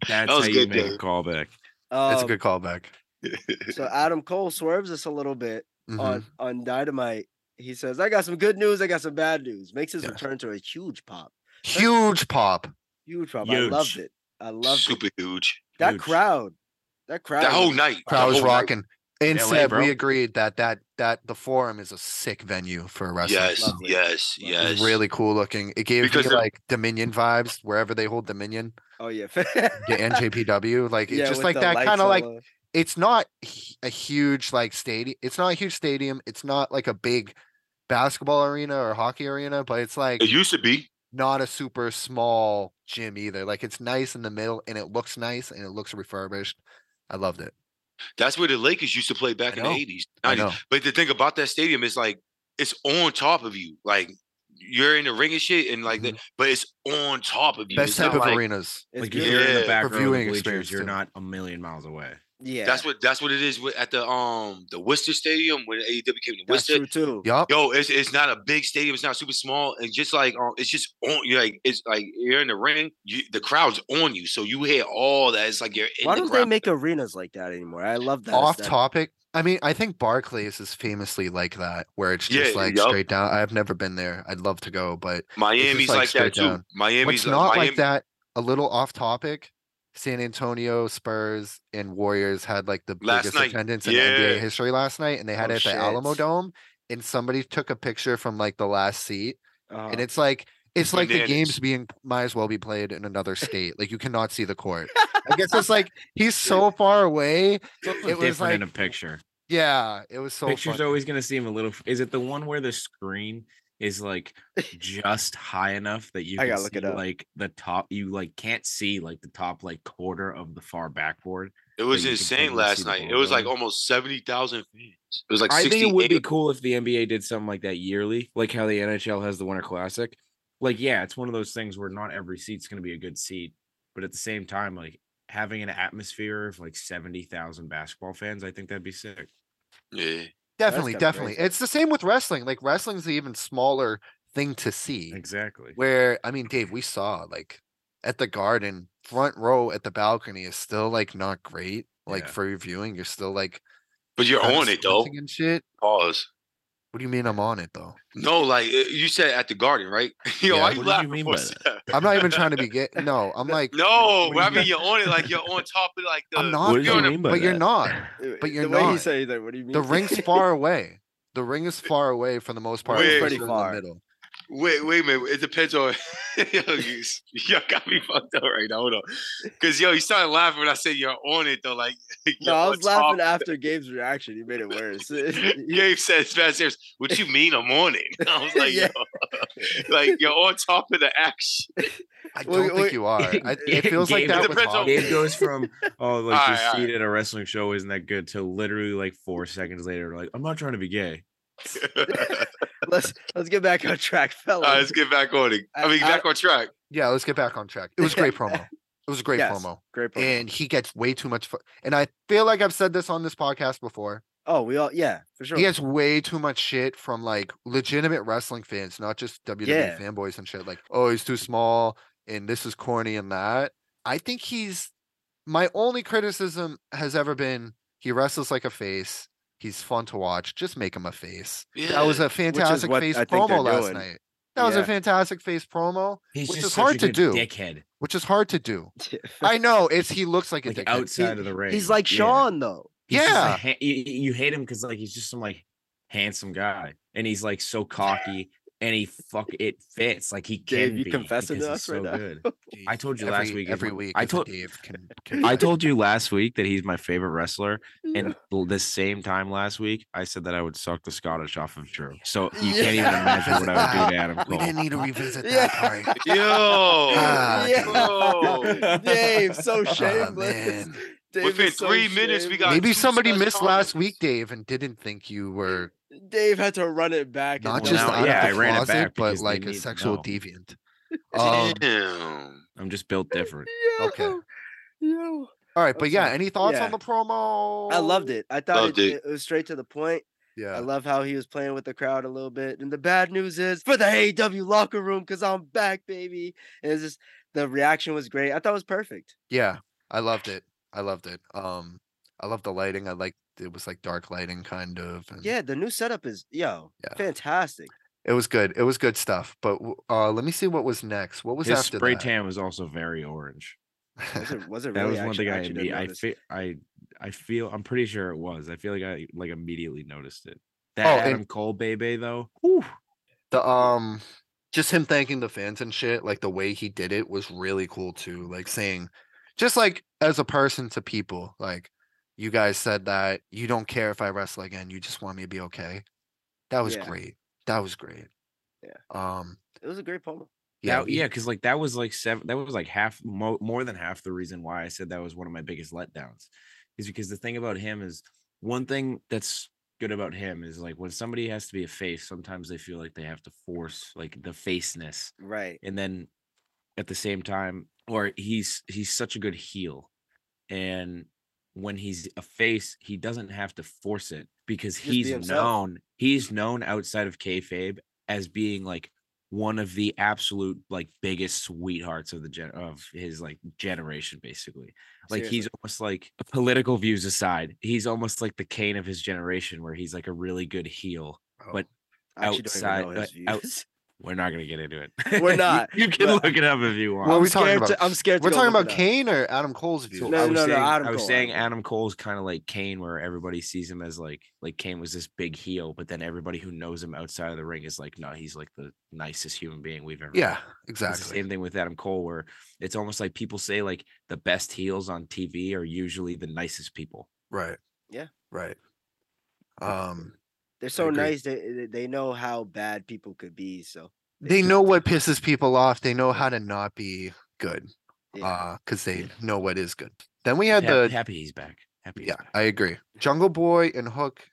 That's was how you good, make a Dave. callback. It's a Um, good callback. (laughs) So Adam Cole swerves us a little bit Mhm. on on Dynamite. He says, "I got some good news. I got some bad news." Makes his Yeah. return to a huge pop. Huge pop. Huge pop. I loved it. I loved Super it. Super huge. That huge. crowd. That crowd. That whole night. Crowd was rocking. night. And LA, Seb, bro. we agreed that that that the forum is a sick venue for wrestling. Yes, yes. Yes. really cool looking. It gave Because me the- like Dominion vibes wherever they hold Dominion, Oh yeah. (laughs) the NJPW. Like it's Yeah, just like that kind of like it's not a huge like stadium. It's not a huge stadium. It's not like a big basketball arena or hockey arena, but it's like It used to be. not a super small gym either. Like it's nice in the middle and it looks nice and it looks refurbished. I loved it. That's where the Lakers used to play back I in the eighties, I nineties. know. But the thing about that stadium is like it's on top of you. Like you're in the ring and shit, and like that, but it's on top of you. Mm-hmm. Best It's type of like- arenas. Like if you're in the back For of the viewing bleachers, experience, you're too. not a million miles away. Yeah. That's what that's what it is with, at the um the Worcester Stadium when AEW came to That's Worcester. true too. Yup. Yo, it's it's not a big stadium. It's not super small, and just like um, it's just on. You're like it's like you're in the ring. You, the crowd's on you, so you hear all that. It's like you're in Why the don't they make arenas like that anymore? I love that. Off aesthetic. topic. I mean, I think Barclays is famously like that, where it's Yeah, just like yup. straight down. I've never been there. I'd love to go, but Miami's like, like, that straight too. Miami's what's not Miami, like that. A little off topic. San Antonio Spurs and Warriors had like the Last biggest night, attendance in yeah. NBA history last night, and they had Oh, it at the. Alamodome, and somebody took a picture from like the last seat, Uh, and it's like it's like the games being might as well be played in another state. Like you cannot see the court. I guess it's like (laughs) he's so far away. It was different in a picture. Yeah, it was so. Picture's funny. always gonna seem a little. Is it the one where the screen is like just high enough that you I can gotta look it up. like the top? You like can't see like the top like quarter of the far backboard. It was insane last night. It was like going. almost seventy thousand fans. It was like I think it would be cool if the NBA did something like that yearly, like how the NHL has the Winter Classic. Like, yeah, it's one of those things where not every seat's going to be a good seat, but at the same time, like having an atmosphere of like seventy thousand basketball fans, I think that'd be sick. Yeah. Definitely, definitely. crazy. It's the same with wrestling. Like wrestling's the even smaller thing to see. Exactly. Where I mean, Dave, we saw like at the garden, front row at the balcony is still like not great. Like Yeah. for your viewing, you're still like But you're kinda on it though. squinting and shit. Pause. What do you mean I'm on it though? No, like uh, you said at the garden, right? (laughs) Yo, Yeah. why What you did you mean by Seth? I'm not even trying to be (laughs) get no, I'm like No, I mean you're on it like you're on top of like the. I'm not What did you're you mean by but you're not. (laughs) but you're the way he not. said that. What do you mean? The ring's far away. The ring is far away for the most part. Wait, It's pretty far. In the middle. Wait, wait a minute. It depends on. (laughs) yo, you, you got me fucked up right now. Hold on. Because, yo, you started laughing when I said you're on it, though. Like, (laughs) No, I was laughing of after Gabe's reaction. He made it worse. it. (laughs) Gabe said, "Fast serious. What you mean I'm on it? I was like, Yeah. yo, like you're on top of the action. I don't well, think you are. I, it feels like that It with on- Gabe goes from oh like Alright, the alright. seat at a wrestling show isn't that good to literally like four seconds later like I'm not trying to be gay. (laughs) let's let's get back on track, fellas. All right, let's get back on it. I mean, I- back on track. Yeah, let's get back on track. It was a great (laughs) promo. It was a great Yes. promo. Great point. and he gets way too much. Fu- and I feel like I've said this on this podcast before. oh, we all yeah, for sure. He gets way too much shit from like legitimate wrestling fans, not just WWE Yeah. fanboys and shit. Like, oh, he's too small, and this is corny and that. I think he's my only criticism has ever been he wrestles like a face. He's fun to watch. Just make him a face. That was a fantastic face I promo last doing. night. That was a fantastic face promo, He's Which just is such hard a to good do. Dickhead. which is hard to do. (laughs) I know it's he looks like a Like dickhead. outside of the ring. He's like Yeah. Shawn though. He's Yeah. ha- you, you hate him because like he's just some like handsome guy, and he's like so (laughs) cocky, and he fuck it fits like he can Dave, you be confessing to us he's right so now? good. (laughs) I told you every, last week. Every week, I told Dave can. can I told you (laughs) last week that he's my favorite wrestler, and (laughs) the same time last week I said that I would suck the Scottish off of Drew. So you can't even imagine what I would do to Adam We Cole. didn't need to revisit Yeah. that part. Yo, Ah, yeah. Dave, so shameless. man. Dave Within so three minutes, we got Maybe somebody such missed last week, Dave, and didn't think you were Dave had to run it back. not and just now- now- out yeah, of the ran it closet, back but like a sexual know. deviant. (laughs) Um, I'm just built different. Okay. Yo, yo. all right, but yeah, any thoughts Yeah. on the promo? I loved it. I thought it, it. it was straight to the point. Yeah. I love how he was playing with the crowd a little bit. And the bad news is for the AEW locker room because I'm back, baby. And it's just the reaction was great. I thought it was perfect. Yeah, I loved it. I loved it. Um, I love the lighting. I like it was like dark lighting kind of. And Yeah, the new setup is yo Yeah. fantastic. it was good. It was good stuff. But uh, let me see what was next. What was His after spray that? tan was also very orange. Was it, was it That really was one thing I actually I notice. fe- I I feel I'm pretty sure it was. I feel like I like immediately noticed it. That Oh, and- Adam Cole baby though. the um just him thanking the fans and shit like the way he did it was really cool too like saying just like as a person to people like you guys said that you don't care if i wrestle again you just want me to be okay that was Yeah. great that was great Yeah. um It was a great promo. Yeah, we- yeah, because like that was like seven. That was like half, mo- more than half the reason why I said that was one of my biggest letdowns, is because the thing about him is one thing that's good about him is like when somebody has to be a face, sometimes they feel like they have to force like the faceness, Right. and then at the same time, or he's he's such a good heel, and when he's a face, he doesn't have to force it because Just he's himself. known. He's known outside of kayfabe as being like one of the absolute like biggest sweethearts of the gen of his like generation, basically. Like he's almost like political views aside, he's almost like the Kane of his generation, where he's like a really good heel. oh, but outside- uh, out-. (laughs) We're not gonna get into it. (laughs) We're not, You, can but- look it up if you want. What are I'm we talking scared about? to- I'm scared We're go talking about. Kane or Adam Cole's view. So No, I was no, no, Adam I was Cole, saying Adam Adam Cole's kind of like Kane, where everybody sees him as like like Kane was this big heel, but then everybody who knows him outside of the ring is like, no, he's like the nicest human being we've ever. met." yeah, It's the exactly. same thing with Adam Cole, where it's almost like people say like the best heels on TV are usually the nicest people. Right. Yeah. Right. Um, They're so nice. They they- they know how bad people could be. So they know what pisses people off. They know how to not be good. Yeah. Uh, because they know what is good. Then we had Hap- the happy he's back. Happy. he's yeah, back. I agree. Jungle Boy and Hook.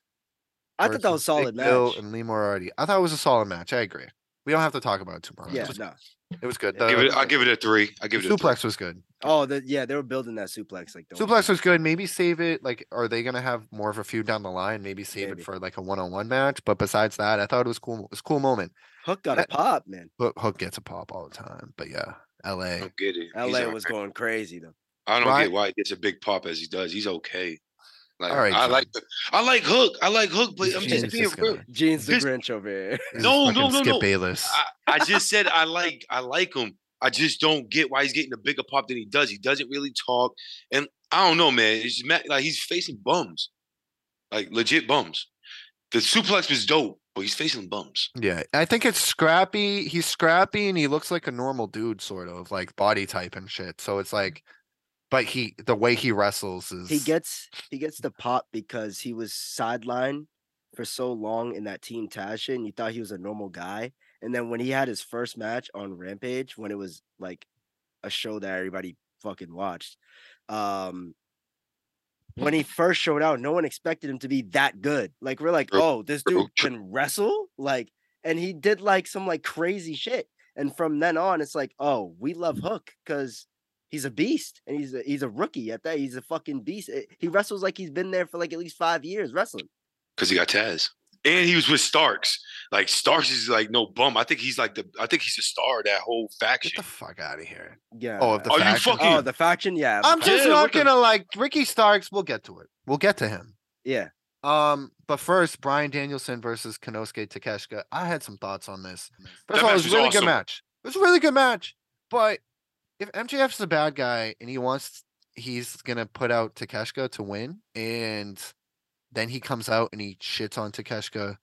I thought that was solid Big Bill. And Lee Moriarty. I thought it was a solid match. I agree. We don't have to talk about it too much. Yeah, it no. It was good. Yeah, Give it, I'll give it a three. I give it a three. suplex was good. Oh, the, yeah, they were building that suplex like don't worry. Suplex was good. Maybe save it. Like, are they gonna have more of a feud down the line? Maybe save Maybe. it for like a one-on-one match. But besides that, I thought it was cool. It was a cool moment. Hook got a pop, man. Hook, Hook gets a pop all the time. But yeah, L.A. don't get it. LA all was right. going crazy though. I don't Right. get why he gets a big pop as he does. He's okay. Like All right, I John. like I like Hook. I like Hook, but I'm just being real. Gene's the This- Grinch over here. (laughs) No, no, no, Skip no. Bayless. I, I just said I like I like him. I just don't get why he's getting a bigger pop than he does. He doesn't really talk, and I don't know, man. It's just, like he's facing bums, like legit bums. The suplex was dope, but he's facing bums. Yeah, I think it's scrappy. He's scrappy and he looks like a normal dude, sort of like body type and shit. So it's like, but he the way he wrestles is he gets he gets the pop because he was sidelined for so long in that team Taz shit, and you thought he was a normal guy. And then when he had his first match on Rampage, when it was like a show that everybody fucking watched, um, when he first showed out, no one expected him to be that good. Like we're like, oh, this dude can wrestle, like, and he did like some like crazy shit. And from then on, it's like, oh, we love Hook because he's a beast and he's a, he's a rookie at that. He's a fucking beast. Eh, He wrestles like he's been there for like at least five years wrestling. because he got Taz. And he was with Starks. Like Starks is like no bum. I think he's like the. I think he's a star of that whole faction. get the fuck out of here. Yeah. Oh, the Are you faction? fucking- oh, the faction. Yeah. I'm faction, just Yeah, not gonna like Ricky Starks. We'll get to it. We'll get to him. yeah. Um, but first, Bryan Danielson versus Konosuke Takeshita. I had some thoughts on this. First That of all, it was a was really awesome. good match. It was a really good match. But if MJF's the bad guy and he wants, he's gonna put out Takeshita to win, and then he comes out and he shits on Takeshita,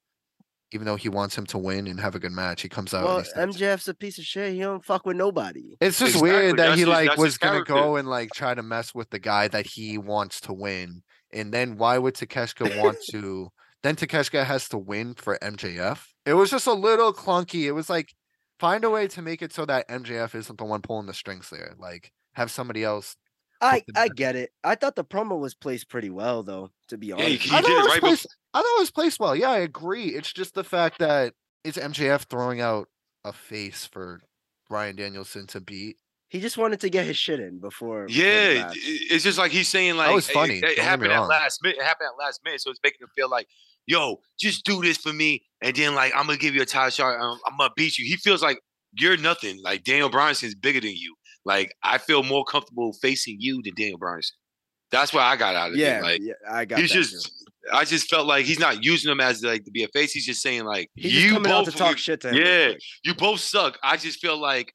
even though he wants him to win and have a good match. He comes out. Well, and he MJF's a piece of shit. He don't fuck with nobody. It's just Exactly, weird that that's he his- like his was gonna character. go and like try to mess with the guy that he wants to win. And then why would Takeshka want (laughs) to then Takeshka has to win for MJF? It was just a little clunky. It was like find a way to make it so that MJF isn't the one pulling the strings there. Like have somebody else. I the I match. get it. I thought the promo was placed pretty well though. To be Yeah, honest, he I thought, it it was right placed, I thought it was placed well. Yeah, I agree. It's just the fact that it's MJF throwing out a face for Bryan Danielson to beat. he just wanted to get his shit in before. before Yeah, match. it- it's just like he's saying like was it- funny, It, don't it get me happened at wrong. last minute. It happened at last minute, so it's making him feel like, yo, just do this for me, and then like I'm gonna give you a title shot. Um, I'm gonna beat you. He feels like you're nothing. Like Daniel Bryanson's bigger than you. Like I feel more comfortable facing you than Daniel Bryanson. That's what I got out of yeah, it. Like yeah, I got. he's just. too. I just felt like he's not using him as like to be a face. He's just saying like He's you coming out to both talk shit to him. yeah, you both suck. I just feel like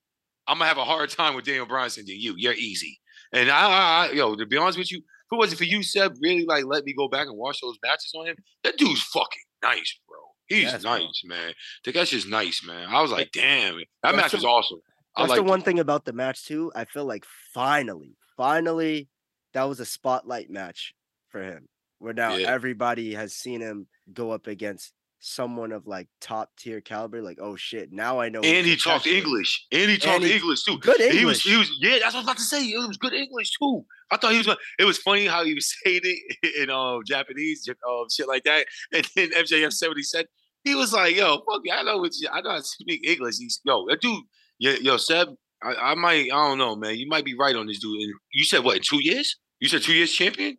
I'm gonna have a harder time with Daniel Bryanson than you. You're easy. And I, I, I yo, to be honest with you, it wasn't for you, Seb, really like let me go back and watch those matches on him. That dude's fucking nice, bro. He's Yes, bro. nice, man. Takeshi's nice, man. I was like, damn, that That's match the- was awesome. I That's the one thing about the match too. I feel like finally, finally, that was a spotlight match for him. Where now Yeah. everybody has seen him go up against someone of like top tier caliber. Like, oh shit, now I know. And he talked English. And he talked he- English too. Good And He was, he was, yeah, that's what I was about to say. It was good English too. I thought he was. It was funny how he was (laughs) saying it in um, Japanese, um, shit like that. And then MJF said what he said. He was like, "Yo, fuck you. I know what you, I know how to speak English." He's, yo, that dude, yo, yo, Seb, I, I might, I don't know, man. You might be right on this dude. And you said what? Two years? You said two years champion?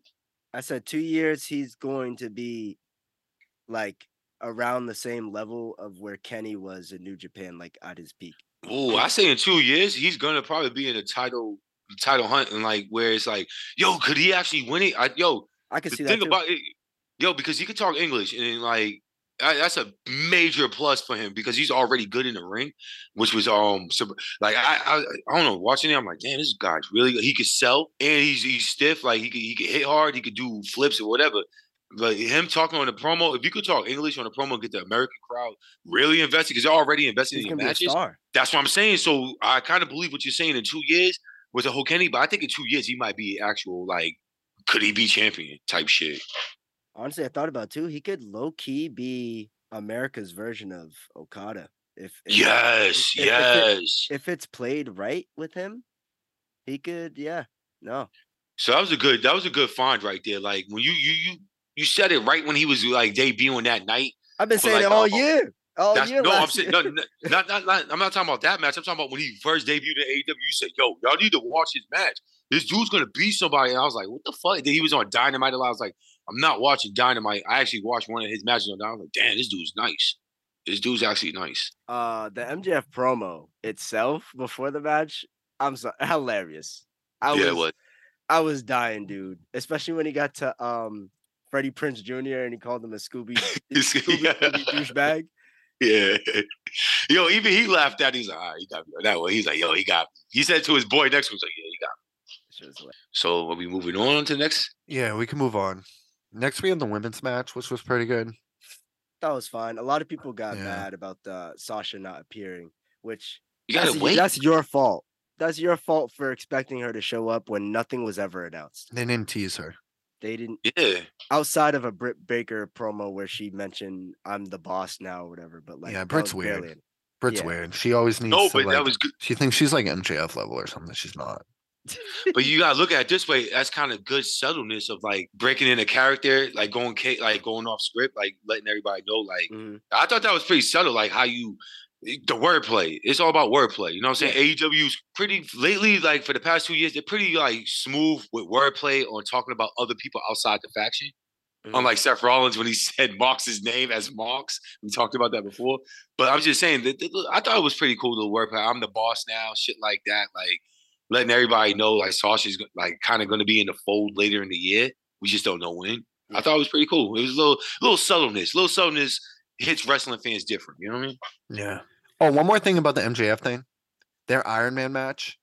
I said two years. He's going to be like around the same level of where Kenny was in New Japan, like at his peak. Oh, I say in two years, he's gonna probably be in a title title hunt and like where it's like, yo, could he actually win it? I, yo, I can the see that. Too. about it, yo, because he could talk English and like I, that's a major plus for him because he's already good in the ring, which was um like I I, I don't know watching it I'm like damn this guy's really good. he could sell and he's he's stiff like he could he could hit hard he could do flips or whatever. But him talking on the promo, if you could talk English on the promo, get the American crowd really invested because they're already invested He's in your gonna be a matches. That's what I'm saying. So I kind of believe what you're saying. In two years with a Kenny, but I think in two years he might be actual like could he be champion type shit. Honestly, I thought about too. He could low key be America's version of Okada. If, if Yes, if- if it- yes. if it's played right with him, he could. Yeah, no, So that was a good that was a good find right there. Like when you you you you said it right when he was like debuting that night. I've been saying like, it all year. All That's no, I'm saying no, no, not, not, not I'm not talking about that match. I'm talking about when he first debuted in AEW. You said, "Yo, y'all need to watch his match. This dude's gonna beat somebody." And I was like, "What the fuck?" Then he was on Dynamite. a lot. I was like, "I'm not watching Dynamite." I actually watched one of his matches on Dynamite. I was like, "Damn, this dude's nice. This dude's actually nice." uh the MJF promo itself before the match, I'm so (laughs) hilarious. I yeah, was? I was dying, dude. Especially when he got to um Freddie Prinze Jr. and he called him a Scooby (laughs) Scooby, yeah. Scooby douchebag. Yeah. Yo, even he laughed at. it. He's like, "All right, he got me on that one." He's like, "Yo, he got." Me. He said to his boy next to him, he's like, "Yeah, he got." Me. Shit was hilarious. So are we moving on to next? Yeah, we can move on. Next, we have the women's match, which was pretty good. That was fine. A lot of people got Yeah. mad about uh, Sasha not appearing, which You gotta that's, wait. that's your fault. That's your fault for expecting her to show up when nothing was ever announced. They didn't tease her. They didn't yeah. outside of a Britt Baker promo where she mentioned I'm the boss now or whatever. But like, Yeah, Britt's weird. it. Britt's Yeah. weird. She always needs No, to but like. that was good. She thinks she's like MJF level or something. She's not. But you gotta look at it this way. That's kind of good subtleness of like breaking in a character, like going ca- like going off script, like letting everybody know. Like Mhm. I thought that was pretty subtle, like how you the wordplay. It's all about wordplay. You know what I'm saying? AEW's pretty lately, like for the past two years, they're pretty like smooth with wordplay on talking about other people outside the faction. Mhm. Unlike Seth Rollins when he (laughs) said Mox's name as Mox. We talked about that before. But I'm just saying that that- I thought it was pretty cool to wordplay. I'm the boss now, shit like that. Like letting everybody know like Sasha's like kind of going to be in the fold later in the year. We just don't know when. I thought it was pretty cool. It was a little little subtleness. Little subtleness hits wrestling fans different. You know what I mean? Yeah. Oh, one more thing about the MJF thing. Their Iron Man match.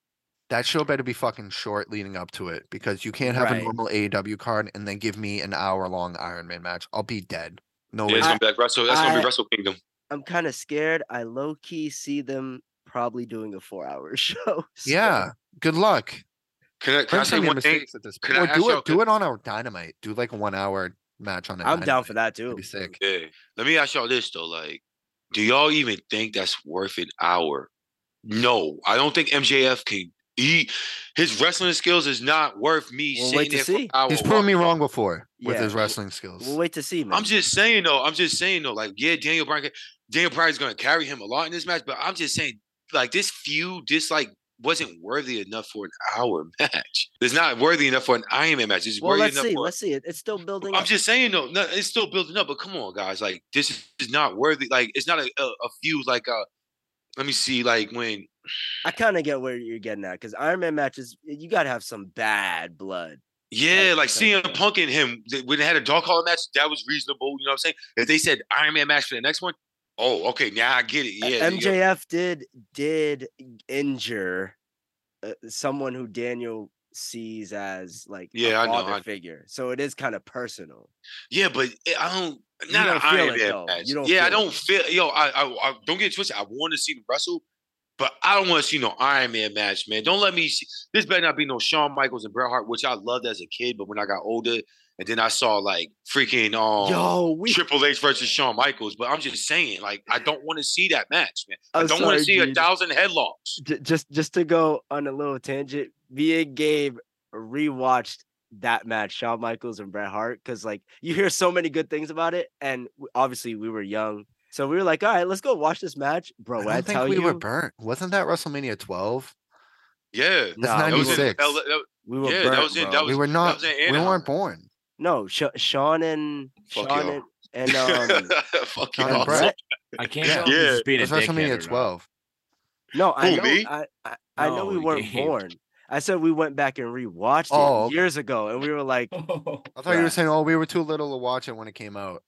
That show better be fucking short leading up to it because you can't have Right. a normal AEW card and then give me an hour long Iron Man match. I'll be dead. No Yeah, way. it's gonna be like Wrestle. That's gonna I- be Wrestle Kingdom. I'm kind of scared. I low key see them probably doing a four hour (laughs) show. so- Yeah. Good luck. Can I, can I Learn say from one thing? mistakes at this Can point. I Or do y'all- it. Do it on our dynamite. Do like a one hour match on. it. I'm down for that too. be sick. Yeah. Let me ask y'all this though. Like, do y'all even think that's worth an hour? No, I don't think MJF can. He his wrestling skills is not worth me We'll sitting wait to there see. hour. He's proven me wrong before with Yeah, his wrestling skills. We'll wait to see, man. I'm just saying though. I'm just saying though. Like, yeah, Daniel Bryan. can- Daniel Bryan's gonna carry him a lot in this match, but I'm just saying, like, this feud, this like wasn't worthy enough for an hour (laughs) match. It's not worthy enough for an Iron Man match. It's well, worthy let's enough see. for. Let's see. It, it's still building. I'm up. just saying though, no, it's still building up. But come on, guys, like this is not worthy. Like it's not a, a, a feud. Like uh, let me see. Like when I kind of get where you're getting at because Iron Man matches, you got to have some bad blood. Yeah, like CM Punk and him th- when they had a dog collar match, that was reasonable. You know what I'm saying? If they said Iron Man match for the next one, oh, okay, now I get it. Yeah. MJF did did injure uh, someone who Daniel sees as like Yeah, a I know, I- figure, so it is kind of personal. yeah, but it- I don't. You Not don't feel Iron it, though. match. You don't yeah, I feel it. don't feel. Yo, I, I, I don't get it twisted. I want to see them wrestle, but I don't want to see no Iron Man match, man. Don't let me. See, this better not be no Shawn Michaels and Bret Hart, which I loved as a kid, but when I got older, and then I saw like freaking um. Yo, we. Triple H versus Shawn Michaels, but I'm just saying, like, I don't want to see that match, man. I I'm don't want to see a thousand headlocks. j- just just to go on a little tangent, me and Gabe rewatched that match, Shawn Michaels and Bret Hart, because like you hear so many good things about it, and obviously we were young, so we were like, all right, let's go watch this match, bro. I I, don't think tell we you, were burnt. Wasn't that WrestleMania 12? Yeah, That's Nah, that was in 96. That- we were yeah, that burnt, was in- bro. that we were not. was in We weren't born. No, Sh- Shawn and Fuck Shawn y'all. and, (laughs) and um Fuck Shawn y'all. and Bret? I can't Yeah. tell if he's Yeah. being It a was dickhead or WrestleMania not. 12. no, I Who, know, me? I, I, I know we No, weren't Gabe. born. I said we went back and rewatched it Oh, okay. years ago, and we were like, (laughs) I thought you were Right. saying, oh, we were too little to watch it when it came out.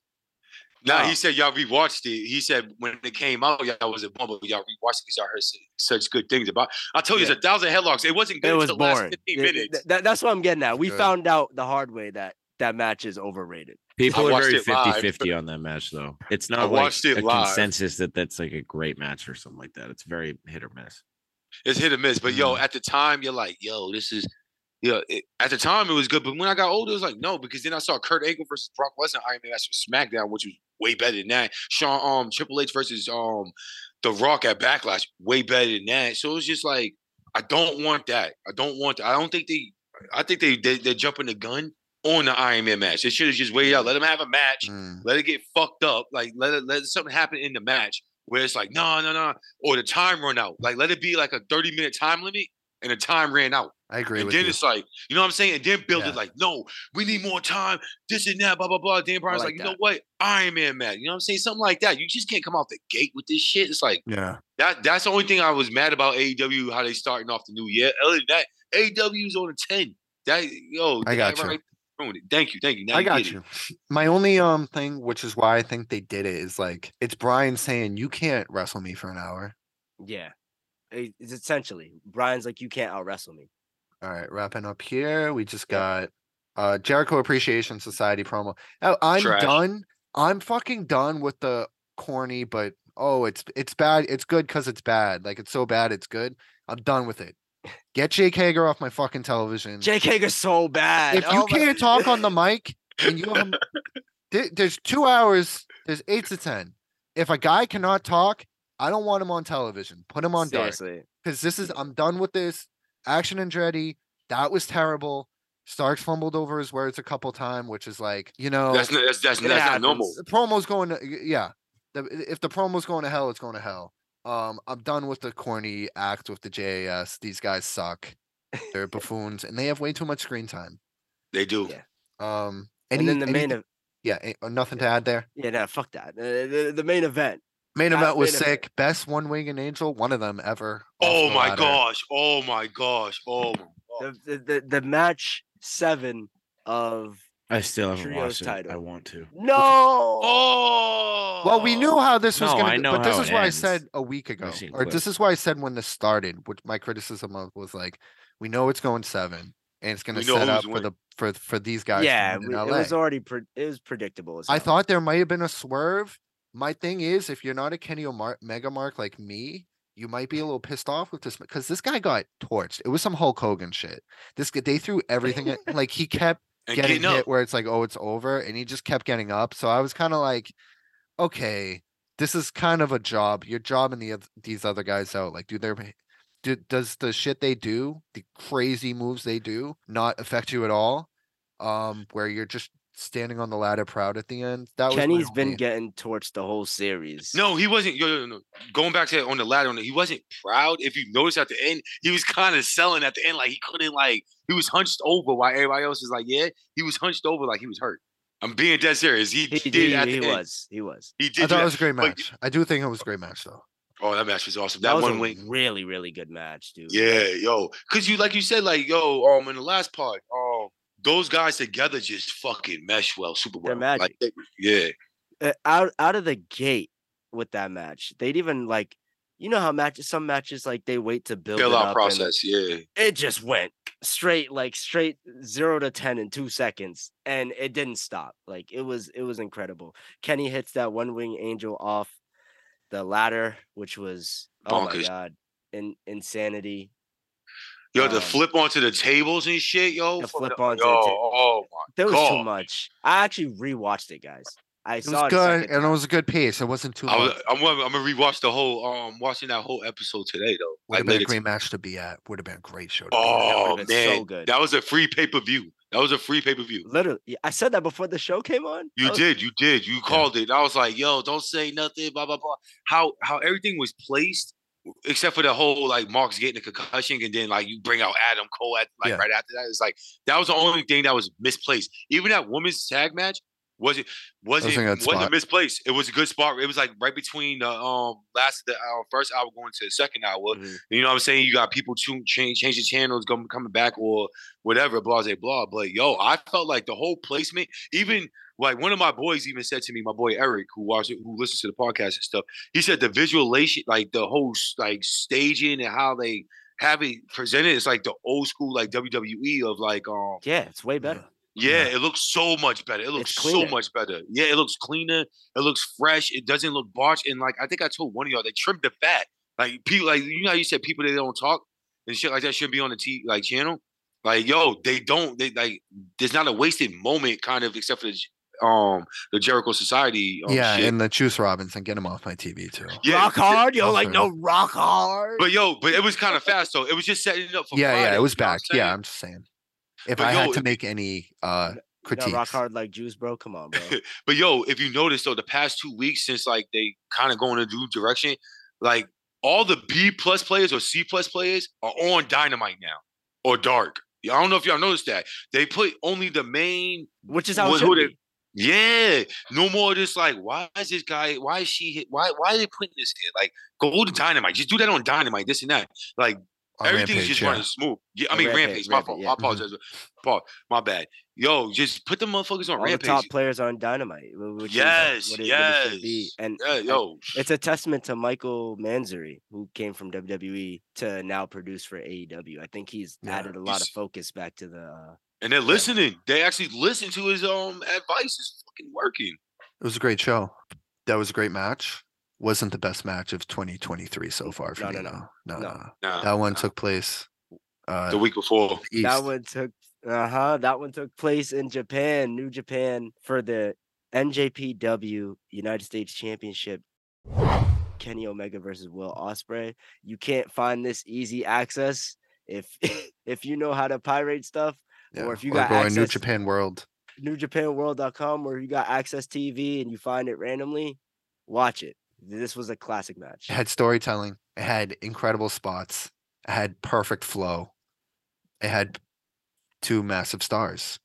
Nah, he said y'all rewatched it. He said when it came out, y'all was a bumble. Y'all rewatched it because y'all heard su- such good things about. I told you, Yeah. it's a thousand headlocks. It wasn't good It was until the last boring. 15 Th- th- minutes. th- that's what I'm getting at. We Good. found out the hard way that that match is overrated. People I are very it live. 50-50 on that match, though. It's not I like it a live. consensus that that's like a great match or something like that. It's very hit or miss. It's hit or miss. But yo, Mhm. at the time, you're like, yo, this is. Yeah, it, at the time it was good, but when I got older, it was like no, because then I saw Kurt Angle versus Brock Lesnar Iron Man match for SmackDown, which was way better than that. Shawn um Triple H versus um The Rock at Backlash, way better than that. So it was just like I don't want that. I don't want. That. I don't think they. I think they, they they're jumping the gun on the Iron Man match. They should have just waited out, let them have a match, Mm. let it get fucked up, like let it let something happen in the match where it's like no no no, or the time run out. Like let it be like a thirty minute time limit, and the time ran out. I agree And then you. it's like, you know what I'm saying? And then build Yeah. it like, no, we need more time, this and that, blah, blah, blah. Dan Bryan's like, like you know what? Iron Man, man. You know what I'm saying? Something like that. You just can't come off the gate with this shit. It's like Yeah. that that's the only thing I was mad about AEW, how they starting off the new year. Other than that, AEW's on a 10. That yo, I got that you. right- ruined it. Thank you, thank you. Now I you got get it. you. My only um thing, which is why I think they did it, is like it's Bryan saying you can't wrestle me for an hour. Yeah. It's essentially Bryan's like, you can't out wrestle me. All right, wrapping up here. We just got uh Jericho Appreciation Society promo. Oh, I'm Trash. done. I'm fucking done with the corny, but oh, it's it's bad. It's good because it's bad. Like it's so bad, it's good. I'm done with it. Get Jake Hager off my fucking television. Jake Hager's so bad. if you Oh can't (laughs) talk on the mic and you have, there's two hours, there's eight to ten. If a guy cannot talk, I don't want him on television. Put him on dark because this is I'm done with this. Action and Andretti, that was terrible. Starks fumbled over his words a couple times, which is like, you know, That's not that's that's, that's not normal. the promo's going to yeah. The, if the promo's going to hell, it's going to hell. Um, I'm done with the corny act with the JAS. These guys suck. They're (laughs) buffoons and they have way too much screen time. They do. Yeah. Um, And then the main anything- ev- yeah, uh, nothing to add there. yeah, no, fuck that. Uh, the, the main event. Main That event was main event. sick. Best one winged angel, one of them ever. Oh the my ladder. gosh. Oh my gosh. Oh my gosh. The, the, the, the match seven of I still haven't Trios watched it. I want to. no. Oh Well, we knew how this was No, going I to know but this how is it what I ends. said a week ago. seen Or this is why I said when this started, which my criticism of was like, we know it's going seven and it's going to We know set who's up for winning. the for for these guys. to yeah, win in we- it LA. was already pre- it was predictable. As I hell. thought there might have been a swerve. My thing is, if you're not a Kenny Omega mega mark like me, you might be a little pissed off with this because this guy got torched. It was some Hulk Hogan shit. This g- they threw everything at like he kept And getting hit up. where it's like, oh, it's over, and he just kept getting up. So I was kind of like, okay, this is kind of a job. You're jobbing the these other guys out. Like, do their do, does the shit they do, the crazy moves they do, not affect you at all? Um, where you're just standing on the ladder proud at the end. That was Kenny's been only- getting torched the whole series. No, he wasn't. Yo, yo, no. Going back to on the ladder, he wasn't proud. If you notice at the end, he was kind of selling at the end, like he couldn't, like he was hunched over while everybody else is like, yeah, he was hunched over like he was hurt. I'm being dead serious. He, he, did he, at he end. was. He was. He did. I thought it was a great but- match. I do think it was a great match though. Oh, that match was awesome. That, That, was one a wing. really, really good match, dude. Yeah, yo, cause you like you said, like yo, um, in the last part, um, those guys together just fucking mesh well, super well. Like, they- yeah, Uh, out out of the gate with that match, they'd even like, you know how matches, some matches like they wait to build it out process. Yeah, It just went straight, like straight zero to ten in two seconds, and it didn't stop. Like it was, it was incredible. Kenny hits that one wing angel off the ladder, which was oh my god, in insanity. Yo, the Um, flip onto the tables and shit, yo, the flip the- onto yo, the ta- oh my God. There was God. too much. I actually rewatched it, guys. I It saw was it good second and it was a good pace. It wasn't too I was, much. I'm, gonna- I'm gonna rewatch the whole, um, watching that whole episode today though. Would Like have been a later great match to be at. Would have been a great show. To. Oh would've been so man, good. that was a free pay per view. That was a free pay per view. Literally, I said that before the show came on. You was- did, you did. You called it. I was like, yo, don't say nothing, blah, blah, blah. How how everything was placed, except for the whole like Mark's getting a concussion, and then like you bring out Adam Cole at like Yeah. right after that. It's like that was the only thing that was misplaced. Even that women's tag match wasn't wasn't a good wasn't spot. misplaced. It was a good spot. It was like right between the um last the uh, first hour going to the second hour. Mhm. You know what I'm saying? You got people to change change the channels going coming back or whatever, blah blah blah. But yo, I felt like the whole placement, even like one of my boys even said to me, my boy Eric, who watches who listens to the podcast and stuff, he said the visualization, like the whole like staging and how they have it presented, is like the old school like WWE of like um Yeah, it's way better. yeah, Yeah. it looks so much better. It looks so much better. Yeah, it looks cleaner. It looks fresh. It doesn't look botched. And like I think I told one of y'all, they trimmed the fat. Like people, like you know, how you said people that don't talk and shit like that shouldn't be on the T like channel. Like yo, they don't. They like there's not a wasted moment, kind of, except for the um the Jericho Society. Um, yeah, shit. and the Juice Robinson, get him off my TV too. yeah, rock hard, yo, like no rock hard. But yo, but it was kind of fast though. It was just setting it up for. yeah, yeah, it was you I'm back. Yeah. I'm just saying. If But I yo, had to make any uh you know, critiques, rock hard like juice, bro. Come on, bro. (laughs) But yo, if you notice though, the past two weeks since like they kind of going a new direction, like all the B plus players or C plus players are on Dynamite now or Dark. Yeah, I don't know if y'all noticed that they put only the main. Which is how Who- it should who they- be. Yeah, no more just like why is this guy? Why is she? hit- Why why are they putting this here? Like go to Dynamite, just do that on Dynamite. This and that. Like on Everything's Rampage, just yeah. running smooth. Yeah, I On mean Rampage, Rampage. my fault. yeah. I apologize. Paul, my bad. Yo, just put the motherfuckers on All the Rampage. top players on Dynamite. Yes, is what it, what it be. yes. And yeah, yo, it's a testament to Michael Mansury, who came from WWE to now produce for AEW. I think he's added a lot of focus back to the. Uh, and they're listening. They actually listen to his um advice. It's fucking working. It was a great show. That was a great match. Wasn't the best match of 2023 so far for No, me. no, no. no, No. no, no. That one nah. took place uh the week before. east. That one took. Uh huh. That one took place in Japan, New Japan, for the NJPW United States Championship. Kenny Omega versus Will Ospreay. You can't find this easy access if (laughs) if you know how to pirate stuff. Yeah. or if you or got go on New Japan World. NewJapanWorld.com, where you got access TV and you find it randomly. Watch it. This was a classic match. It had storytelling. It had incredible spots. It had perfect flow. It had two massive stars.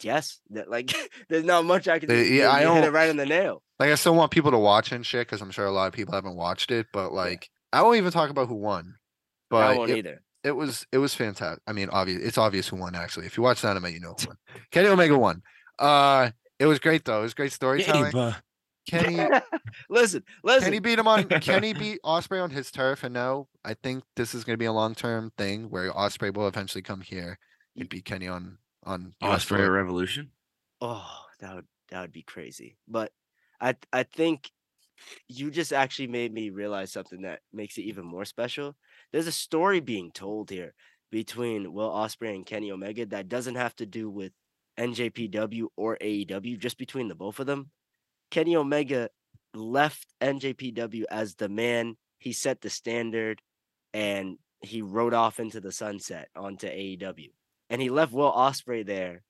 Yes, that like (laughs) there's not much I can. They- do. yeah, I hit it right on the nail. Like I still want people to watch and shit because I'm sure a lot of people haven't watched it. But like I won't even talk about who won. But I won't it, either. It was it was fantastic. I mean, obvious it's obvious who won actually. If you watch Dynamite, you know who won. (laughs) Kenny Omega won. Uh it was great though. It was great storytelling. Gabe, uh, Kenny (laughs) listen, listen. Kenny beat him on (laughs) Kenny beat Ospreay on his turf, and now I think this is going to be a long term thing where Ospreay will eventually come here and beat Kenny on on US Osprey. Revolution. Oh, that would that would be crazy. But I I think you just actually made me realize something that makes it even more special. There's a story being told here between Will Ospreay and Kenny Omega that doesn't have to do with NJPW or AEW, just between the both of them. Kenny Omega left NJPW as the man. He set the standard and he rode off into the sunset onto AEW. And he left Will Ospreay there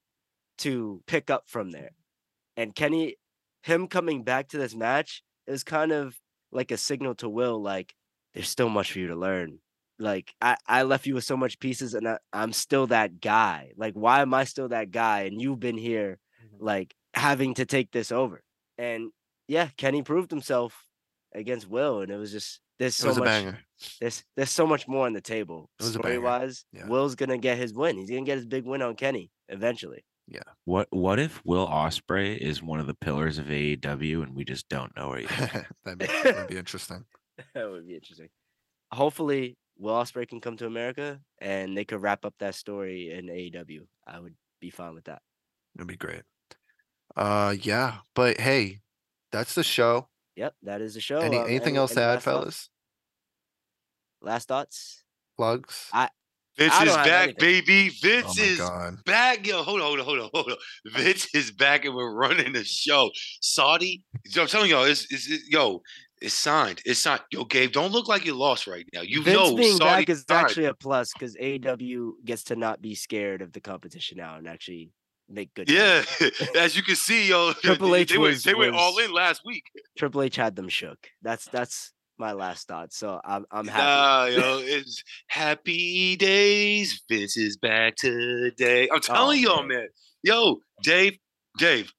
to pick up from there. And Kenny, him coming back to this match is kind of like a signal to Will, like, there's still much for you to learn. Like, I, I left you with so much pieces and I, I'm still that guy. Like, why am I still that guy? And you've been here, like, having to take this over. And yeah, Kenny proved himself against Will. And it was just, there's so much there's there's so much more on the table. It was Story wise, Yeah. Will's gonna get his win. He's gonna get his big win on Kenny eventually. What what if Will Ospreay is one of the pillars of AEW and we just don't know it yet? (laughs) that'd, be, that'd (laughs) be interesting. that would be interesting. Hopefully, Will Ospreay can come to America and they could wrap up that story in AEW. I would be fine with that. It'd be great. Uh, yeah, but hey, that's the show. Yep, that is the show. Any Um, anything any- else to add, last thoughts? fellas? Last thoughts? Plugs. I- Vince I is back, anything. baby. oh Vince my is god. back. Yo, hold on, hold on, hold on, hold on. Vince is back and we're running the show. Saudi, yo, I'm telling y'all, it's, it's, it- yo, it's signed. It's signed. Yo, Gabe, don't look like you're lost right now. You Vince know, being Saudi back is signed. actually a plus because AW gets to not be scared of the competition now and actually make good. Yeah, (laughs) as you can see, yo, Triple (laughs) they, H they went, was- they went all in last week. Triple H had them shook. That's that's my last thought. So I'm I'm happy. Nah, yo, it's happy days. Vince is back today. I'm telling Oh, y'all, man. man. Yo, Dave, Dave,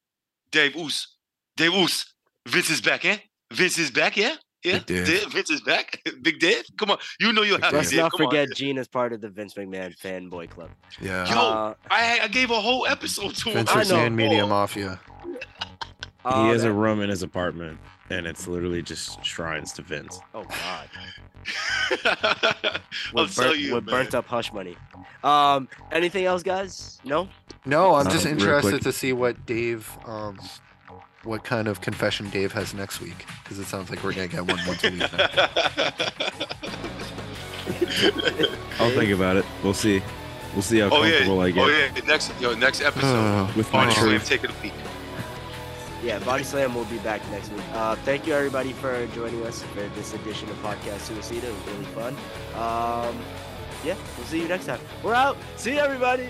Dave Oos, Dave Oos. Vince is back, eh? Vince is back, yeah? Yeah, Big Dave. Dave. Vince is back. (laughs) Big Dave, come on. You know you're happy. Let's Dave. not Come on. forget Gene is part of the Vince McMahon fanboy club. Yeah. Yo, Uh, I, I gave a whole episode to him. Vince I know. McMahon Media Mafia. uh, he has a room in his apartment, and it's literally just shrines to Vince. Oh God. (laughs) I'll With, tell burnt, you, with man. burnt up hush money. Um, anything else, guys? No. No, I'm Uh, just real interested to see what Dave, um, what kind of confession Dave has next week, because it sounds like we're gonna get one once a week. Now. (laughs) I'll think about it. We'll see. We'll see how oh yeah, comfortable I get oh yeah. Next, yo, next episode. Uh, with my Body Slam truth. taking a peek. Yeah, Body Slam will be back next week. Uh, thank you everybody for joining us for this edition of Podcast Suicida. It was really fun. Um, yeah, we'll see you next time. We're out. See you everybody.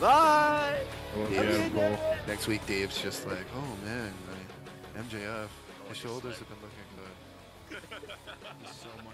Bye. Yeah, Okay, well, next week Dave's just like, oh man, I, MJF, his shoulders have been looking good. (laughs)